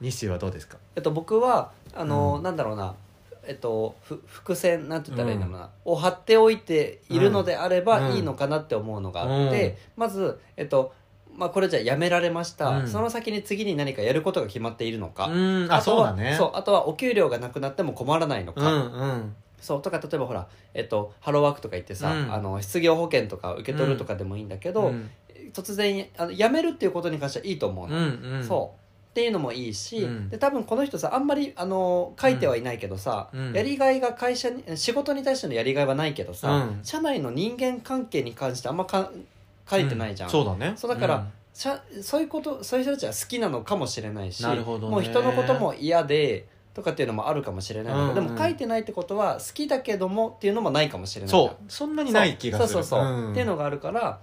に。西はどうですか？えっと僕はあの、うん。なんだろうなえっとふ伏線なんて言ったらいいのかな、を貼っておいているのであれうん。ばいいのかなって思うのがあって、まずえっとまあこれじゃあやめられました、うん。その先に次に何かやることが決まっているのか、うん。あとはそうだね。そうあとはお給料がなくなっても困らないのうか、んうん。そうとか例えばほら、えっと、ハローワークとか言ってさ、うん。あの失業保険とか受け取るとかでもいいんだけど、うん。突然あの辞めるっていうことに関してはいいと思ううの、んうん。そうっていうのもいいし、うん。で多分この人さあんまりあの書いてはいないけどさ、うん。やりがいが会社に仕事に対してのやりがいはないけどさ、うん。社内の人間関係に関してあんまか書いてないじゃん、そうだね。そうだからそういうことそういう人たちは好きなのかもしれないしもう人のことも嫌でとかっていうのもあるかもしれないけど、うん。うんでも書いてないってことは好きだけどもっていうのもないかもしれないそう。そんなにない気がする。そうそうそう。そう、ん。っていうのがあるから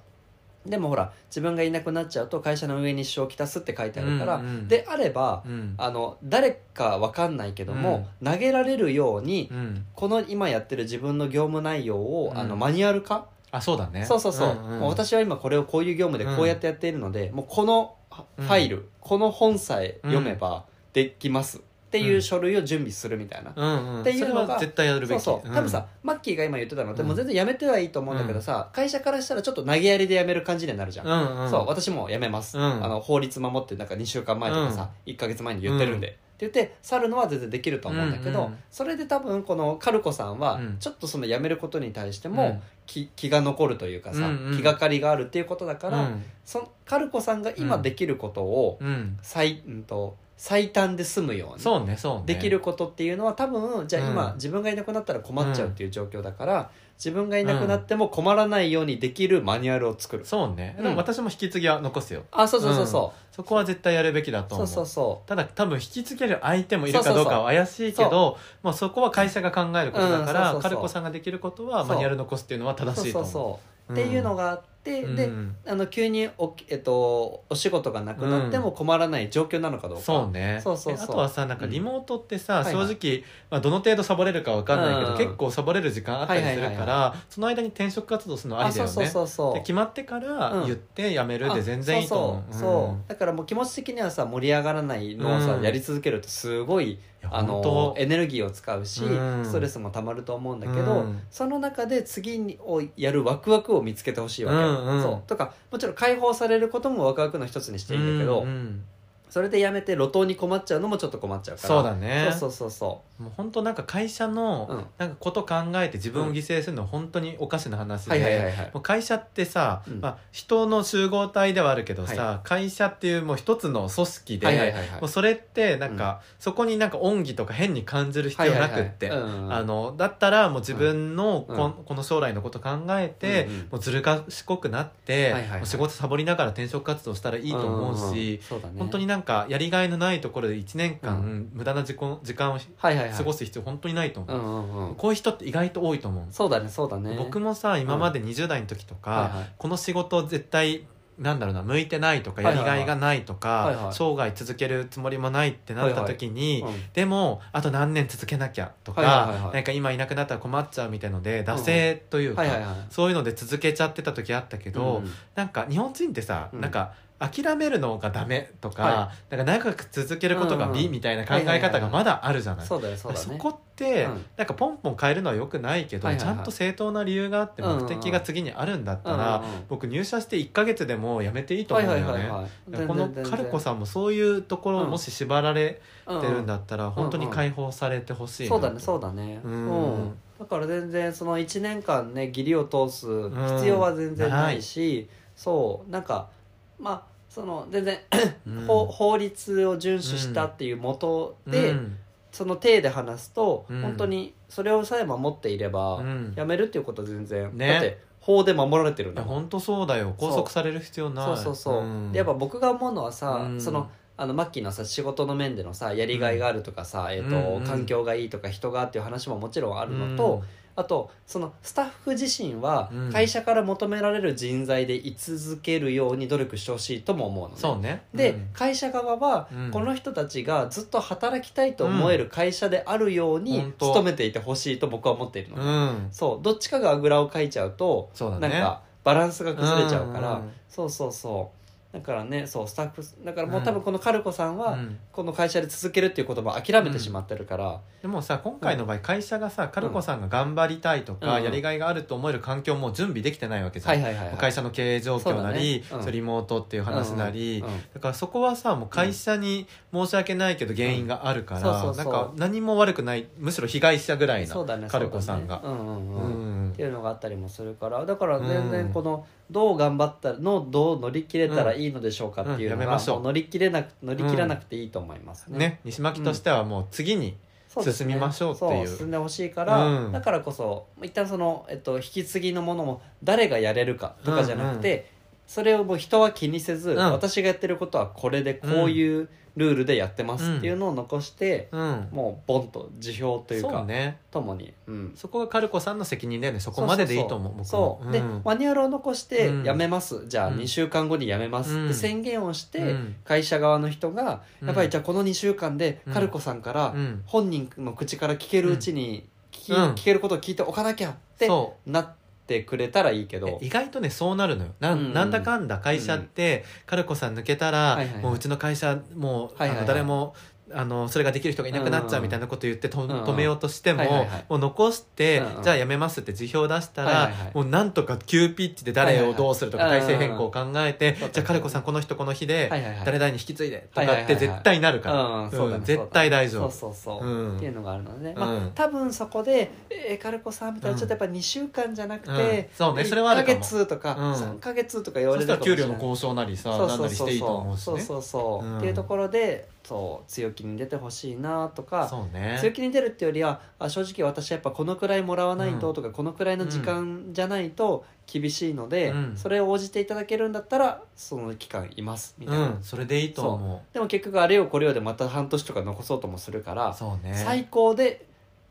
でもほら自分がいなくなっちゃうと会社の上に支障をきたすって書いてあるから、うんうんであればうん。あの誰かわかんないけども、投げられるように、うん。この今やってる自分の業務内容を、うん。あのマニュアル化、あそうだね。そうそうそう,、んんもう私は今これをこういう業務でこうやってやっているので、もうこのファイル、この本さえ読めばできますっていう書類を準備するみたいな、うんうん。っていうのが絶対やるべき。そうそう。多分さ、マッキーが今言ってたのって、もう全然やめてはいいと思うんだけどさ、会社からしたらちょっと投げやりでやめる感じになるじゃん、うんうん。そう私もう辞めます、うん。あの法律守ってなんか2週間前とかさ、1か月前に言ってるんで、って言って去るのは全然できると思うんだけど、うんうんそれで多分このカルコさんはうん。ちょっとその辞めることに対してもうん。気,、気が残るというかさ、うんうん。気がかりがあるっていうことだから、うん。そのカルコさんが今できることをうん。最,、うん、と最短で済むように。そうねそうね。できることっていうのは多分じゃあ今、うん。自分がいなくなったら困っちゃうっていう状況だから、自分がいなくなっても困らないようにできるマニュアルを作る、そうね。うん。でも私も引き継ぎは残すよ。あそうそうそうそそこは絶対やるべきだとう、思そううそうそただ多分引き継げる相手もいるかどうかは怪しいけどまあそこは会社が考えることだかう。んそうそうそう。らカルコさんができることはそうマニュアル残すっていうのはう正しいとそうそう思そう。っていうのがあっうんあの急にお,、えっと、お仕事がなくなっても困らない状況なのかどうか、そうね。そうそうそう。えあとはさなんかリモートってさ、うんはいはい。正直、まあ、どの程度サボれるかわかんないけど、うん。結構サボれる時間あったりするから、はいはいはいその間に転職活動するのありだよね。あそうそうそうそう。で決まってからうん。言って辞めるで全然いいと思う、あそう。だからもう気持ち的にはさ盛り上がらないのをさ、うん。やり続けるとすごいいやあのエネルギーを使うし、うん。ストレスもたまると思うんだけど、うん。その中で次にをやるワクワクを見つけてほしいわけ。よ、うんうん。そう。とかもちろん解放されることもワクワクの一つにしていいんだけど、うんうん。それでやめて路頭に困っちゃうのもちょっと困っちゃうから。そうだね。そうそうそもう本当なんか会社のうん。なんかこと考えて自分を犠牲するのは本当におかしな話うはいはいはいではい。もう会社ってさ、うん。まあ、人の集合体ではあるけどさ、は会社っていうもう一つの組織で、はいはいはいはい。もうそれってなんか、そこになんか恩義とか変に感じる必要なくって、はいはいはい。うんあのだったらもう自分のこ,、うん。この将来のこと考えて、うんうんもうずる賢くなって、はいはいはい。もう仕事サボりながら転職活動したらいいと思うし、んんそうだね。本当になんかやりがいのないところで1年間、う無駄な時間時間をはいはいはい過ごす必要本当にないと思う、うんうんうん。こういう人って意外と多いと思う、そうだねそうだね。僕もさ今まで20代の時とか、はいはい。この仕事絶対なんだろうな向いてないとかはいはいはい。やりがいがないとか、はいはい。生涯続けるつもりもないってなった時に、うん。でもあと何年続けなきゃとか、はいはいはいはい。なんか今いなくなったら困っちゃうみたいので惰性というか、はいはいはいそういうので続けちゃってた時あったけど、うん。なんか日本人ってさ、うん。なんか諦めるのがダメとか,、はなんか長く続けることがうんうん。美みたいな考え方がまだあるじゃない。そこって、うん。なんかポンポン変えるのはよくないけど、ちゃんと正当な理由があってうんうんうん目的が次にあるんだったら、うんうんうん。僕入社して1か月でもう辞めていいと思うよね。このカルコさんもそういうところをもし縛られんてるんだったら、本当に解放されてほしいなそうだねそうだね。うん。だから全然その1年間ね義理を通す必要は全然ないし、そう。なんかまあその全然、うん。法法律を遵守したっていうもとで、うん。その体で話すと、うん。本当にそれをさえ守っていれば、うん。やめるっていうことは全然、ね。だって法で守られてるんだもん。本当そうだよ。拘束される必要ない。そうそうそう、ん。でやっぱ僕が思うのはさ、うん。そのあのマッキーのさ仕事の面でのさやりがいがあるとかさ、えーとうん。うん環境がいいとか人がっていう話ももちろんあるのと、あとそのスタッフ自身はうん。会社から求められる人材で居続けるように努力してほしいとも思うのね。そうね。で、うん。会社側はうん。この人たちがずっと働きたいと思える会社であるように努めていてほしいと僕は思っているの、うん。そう。どっちかがあぐらをかいちゃうとそうだね。なんかバランスが崩れちゃうから、うんうん。そうそうそうだからねそうスタッフだからもううん。多分このカルコさんは、うん。この会社で続けるっていうことも諦めてしまってるから、でもさ今回の場合会社がさカルコさんが頑張りたいとかうん。やりがいがあると思える環境も準備できてないわけじゃん。はいはいはい、はい、会社の経営状況なりそうだね。うん。そうリモートっていう話なり。だからそこはさもう会社に申し訳ないけど原因があるかうん。そうらそうそう。なんか何も悪くないむしろ被害者ぐらいなそうだねカルコさんが。そうだねうんうん。ううん。んっていうのがあったりもするから。だから全うん。然このどう頑張ったらのどう乗り切れたらいいのでしょうかっていうのがうんやめましょう。もう乗り切れなく乗り切らなくていいと思いますね。ね西巻としてはもう次に進みましょうっていう。そう進んでほしいから、うん。だからこそ一旦その、えっと、引き継ぎのものも誰がやれるかとかじゃなくて、それをもう人は気にせず、ん。私がやってることはこれでこういうルールでやってますっていうのを残して、うん。もうボンと辞表というかね。ともに、うん、そこがカルコさんの責任だよね。そこまででいいと思うそうで、ん。マニュアルを残してうん。辞めます、じゃあうん。2週間後に辞めます。うん。って宣言をして、うん。会社側の人がうん。やっぱりじゃあこの2週間でうん。カルコさんからうん。本人の口から聞けるうちに聞聞けることを聞いておかなきゃってそなってくれたらいいけうど。え意外とねそうなるのよ。な,、うん。ん、なんだかんだ会社って、カルコさん抜けたら、はいはいはい。もううちの会社もう、はいはいはい。あの誰もあのそれができる人がいなくなっちゃうみたいなこと言ってと、うんうん。止めようとしても、はいはいはい。もう残して、うんうん。じゃあやめますって辞表出したら、はいはいはい。もうなんとか急ピッチで誰をどうするとかはいはいはい。体制変更を考えて、じゃあカルコさんこの人この日で、はいはいはい。誰々に引き継いでとはいはいはいはい。かって絶対なるから、うんそうん絶対大丈夫。そうそうそう、うん。っていうのがあるので、うん。まあ、多分そこで「えー、カルコさん」みたいなちょっとやっぱ2週間じゃなくて、うん。そうねそれはあるかも。1ヶ月とかうん。3ヶ月とか言わそれしたら給料のるかもしれない。交渉なりさそうなんなりしていいと思うしね。そうそうそう、うん。っていうところでそう強気に出てほしいなとかそうね。強気に出るっていうよりはあ正直私はやっぱこのくらいもらわないととか、このくらいの時間じゃないと厳しいので、うん。それを応じていただけるんだったらその期間いますみたいな、うんそれでいいと思でも結局あれよこれよでまた半年とか残そうともするからね。最高で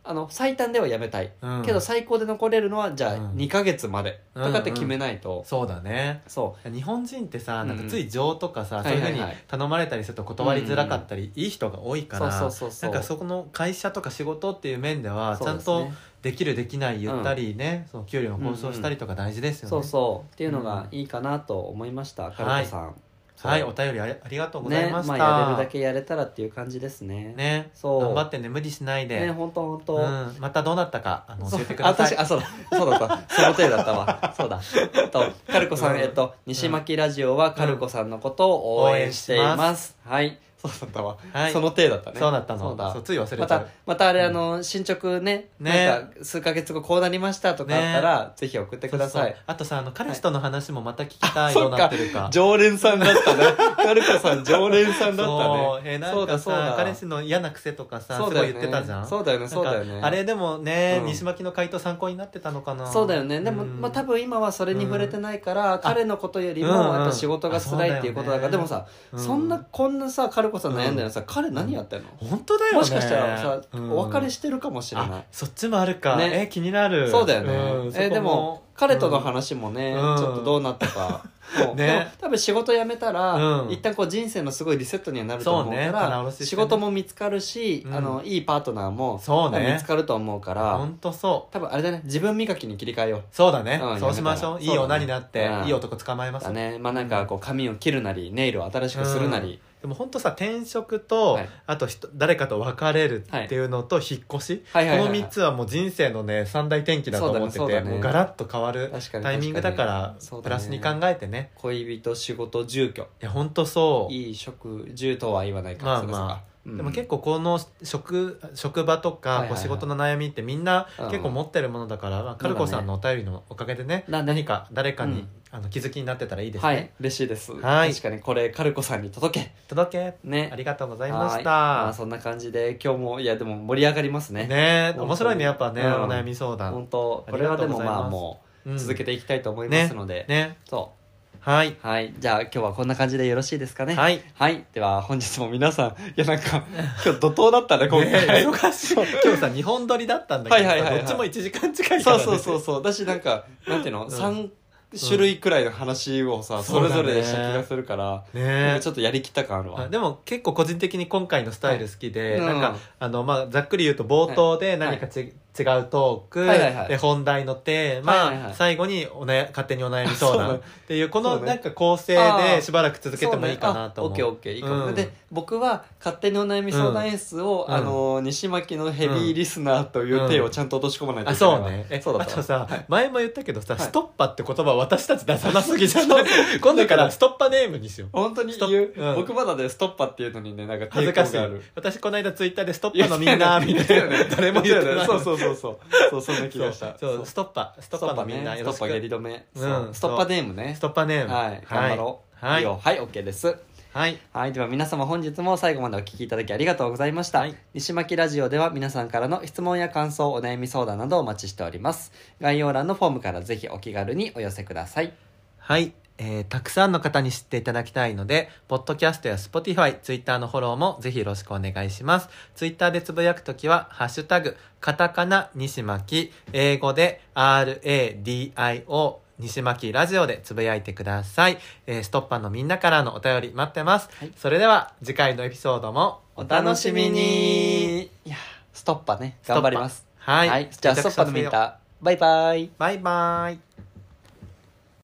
あの最短ではやめたい、うん。けど最高で残れるのはじゃあうん。2ヶ月までとかって決めないと、そうだね。そ日本人ってさうん。なんかつい情とかさ、はいそういうふうにはいはい頼まれたりすると断りづらかったり、いい人が多いからそうそうそうそう。なんかそこの会社とか仕事っていう面ではうちゃんとできるできない言ったりね、その給料の交渉したりとか大事ですよね、そうそう。っていうのがいいかなと思いました、カルコさん、はいお便りありありがとうございねました、まあやれるだけやれたらっていう感じですね。ね。そう。頑張ってね無理しないで、ね本当本当、うん、またどうなったかあの教えてください。あ私あそうだ。そうだったその程度だったわ。そうだ。とカルコさん、うん。えっと西巻ラジオはカルコさんのことを応援しています、はいそうだったわ、はい。その程度だったね。そうだったの。そうだ。そうつい忘れちゃう。またまたあれあの進捗ねね。なんか数ヶ月後こうなりましたとかあったら、ぜひ送ってください。そうそう。あとさあの彼氏との話もまた聞きたい、あどうなってるか。常連さんだったね。カルコさん常連さんだったそう。ねえーそうかだそうだ。さ彼氏の嫌な癖とかさすごいそうだよね。言ってたじゃん。そうだよねそうだよね。なんかあれでもね、うん。西巻の回答参考になってたのかな。そうだよね。でも、うん。まあ、多分今はそれに触れてないから、彼のことよりもうんうんやっぱ仕事が辛いっていうことだから、あそうだよね。でもさ、うん。そんなこんなさカルコさん悩んでるのさ、彼何やってんの、本当だよね。もしかしたらさ、うん。お別れしてるかもしれない。あそっちもあるか、ね。え気になる。そうだよね、うんえでも彼との話もね、うん。ちょっとどうなったか、もうね。でも多分仕事辞めたら、うん。一旦こう人生のすごいリセットにはなると思うかそうね。ら棚卸ししてね。仕事も見つかるし、うん。あのいいパートナーもそうね。見つかると思うから本当そう。多分あれだね。自分磨きに切り替えよう。そうだね、うんそうしましょう。いい女になって、いい男捕まえます。だね。まあなんかこう髪を切るなりネイルを新しくするなり、でも本当さ転職と、はい。あと人誰かと別れるっていうのと引っ越し、はいはいはいはい。この3つはもう人生のね三大転機だと思ってて、そうだね。そうだねもうガラッと変わる確かにタイミングだからそうだねプラスに考えてね。恋人仕事住居。いや本当そう。いい職住とは言わないか。まあまあ。うんでも結構この職職場とかこう仕事の悩みってみんなうん。結構持ってるものだから、まあ、カルコさんのお便りのおかげでね何か誰かに、うん。あの気づきになってたらいいですね、はい嬉しいです、はい。確かにこれカルコさんに届け。届け。ね。ありがとうございましはい。まあ、たそんな感じで今日もいやでも盛り上がりますね。ね面白いねやっぱね、うん。お悩み相談。本当これはでもまあもう続けてていきたいと思いますので、ね。そはい、うはい。じゃあ今日はこんな感じでよろしいですかね？はい。はい。では本日も皆さんいやなんか 今日怒涛だったね今回、ね忙しい。今日さ日本撮りだったんだけどさ、はいはいはいはい。どっちも1時間近いかそうら、ね、そうそうそうだしなんかなんていうの、ん。三種類くらいの話をさ、それぞれでした気がするから、なんねかちょっとやりきった感あるわあでも結構個人的に今回のスタイル好きで、はいうん。なんかあの、まあ、ざっくり言うと冒頭で何かち、違うトーク、はいはいはい。で本題のテーマ、はいはいはい。最後にお、ね、勝手にお悩み相 そうね。談っていうこのそうね。なんか構成あー。でしばらく続けてもいいかなと思う。オッケーオッケーいいかも、うん。で僕は勝手にお悩み相談演出を、うん。あの西巻のヘビーリスナーという手をちゃんと落とし込まないとあいけないわそうね。えそうだった。あとさ、はい。前も言ったけどさ、はい。ストッパって言葉私たち出さなすぎじゃない？今度からストッパネームにしよう。本当に言う、うん。僕まだねストッパっていうのにねなんか抵恥ずかしい。抗がある私この間ツイッターでストッパのみんなみ言たいな。誰も言ってない。そうそうそうそうそう。そんな気がした。そうそう。ストッパストッパのみんなねよろストッパ下痢止め、ストッパネームね。ストッパネーム。はい。頑張ろう。はい。いいよ。はい OK です。はい。はい。では皆様本日も最後までお聞きいただきありがとうございました。はい。西巻ラジオでは皆さんからの質問や感想、お悩み相談などをお待ちしております。概要欄のフォームからぜひお気軽にお寄せください。はい、えーたくさんの方に知っていただきたいので、ポッドキャストや Spotify、Twitter のフォローもぜひよろしくお願いします。Twitter でつぶやくときは、ハッシュタグ、カタカナ西巻、英語で RADIO、西巻ラジオでつぶやいてください。えーストッパーのみんなからのお便り待ってます。はいそれでは、次回のエピソードもお楽しみにいや、ストッパね。ストッパ頑張ります。はい。じゃあストッパのみんな、バイバイ。バイバイ。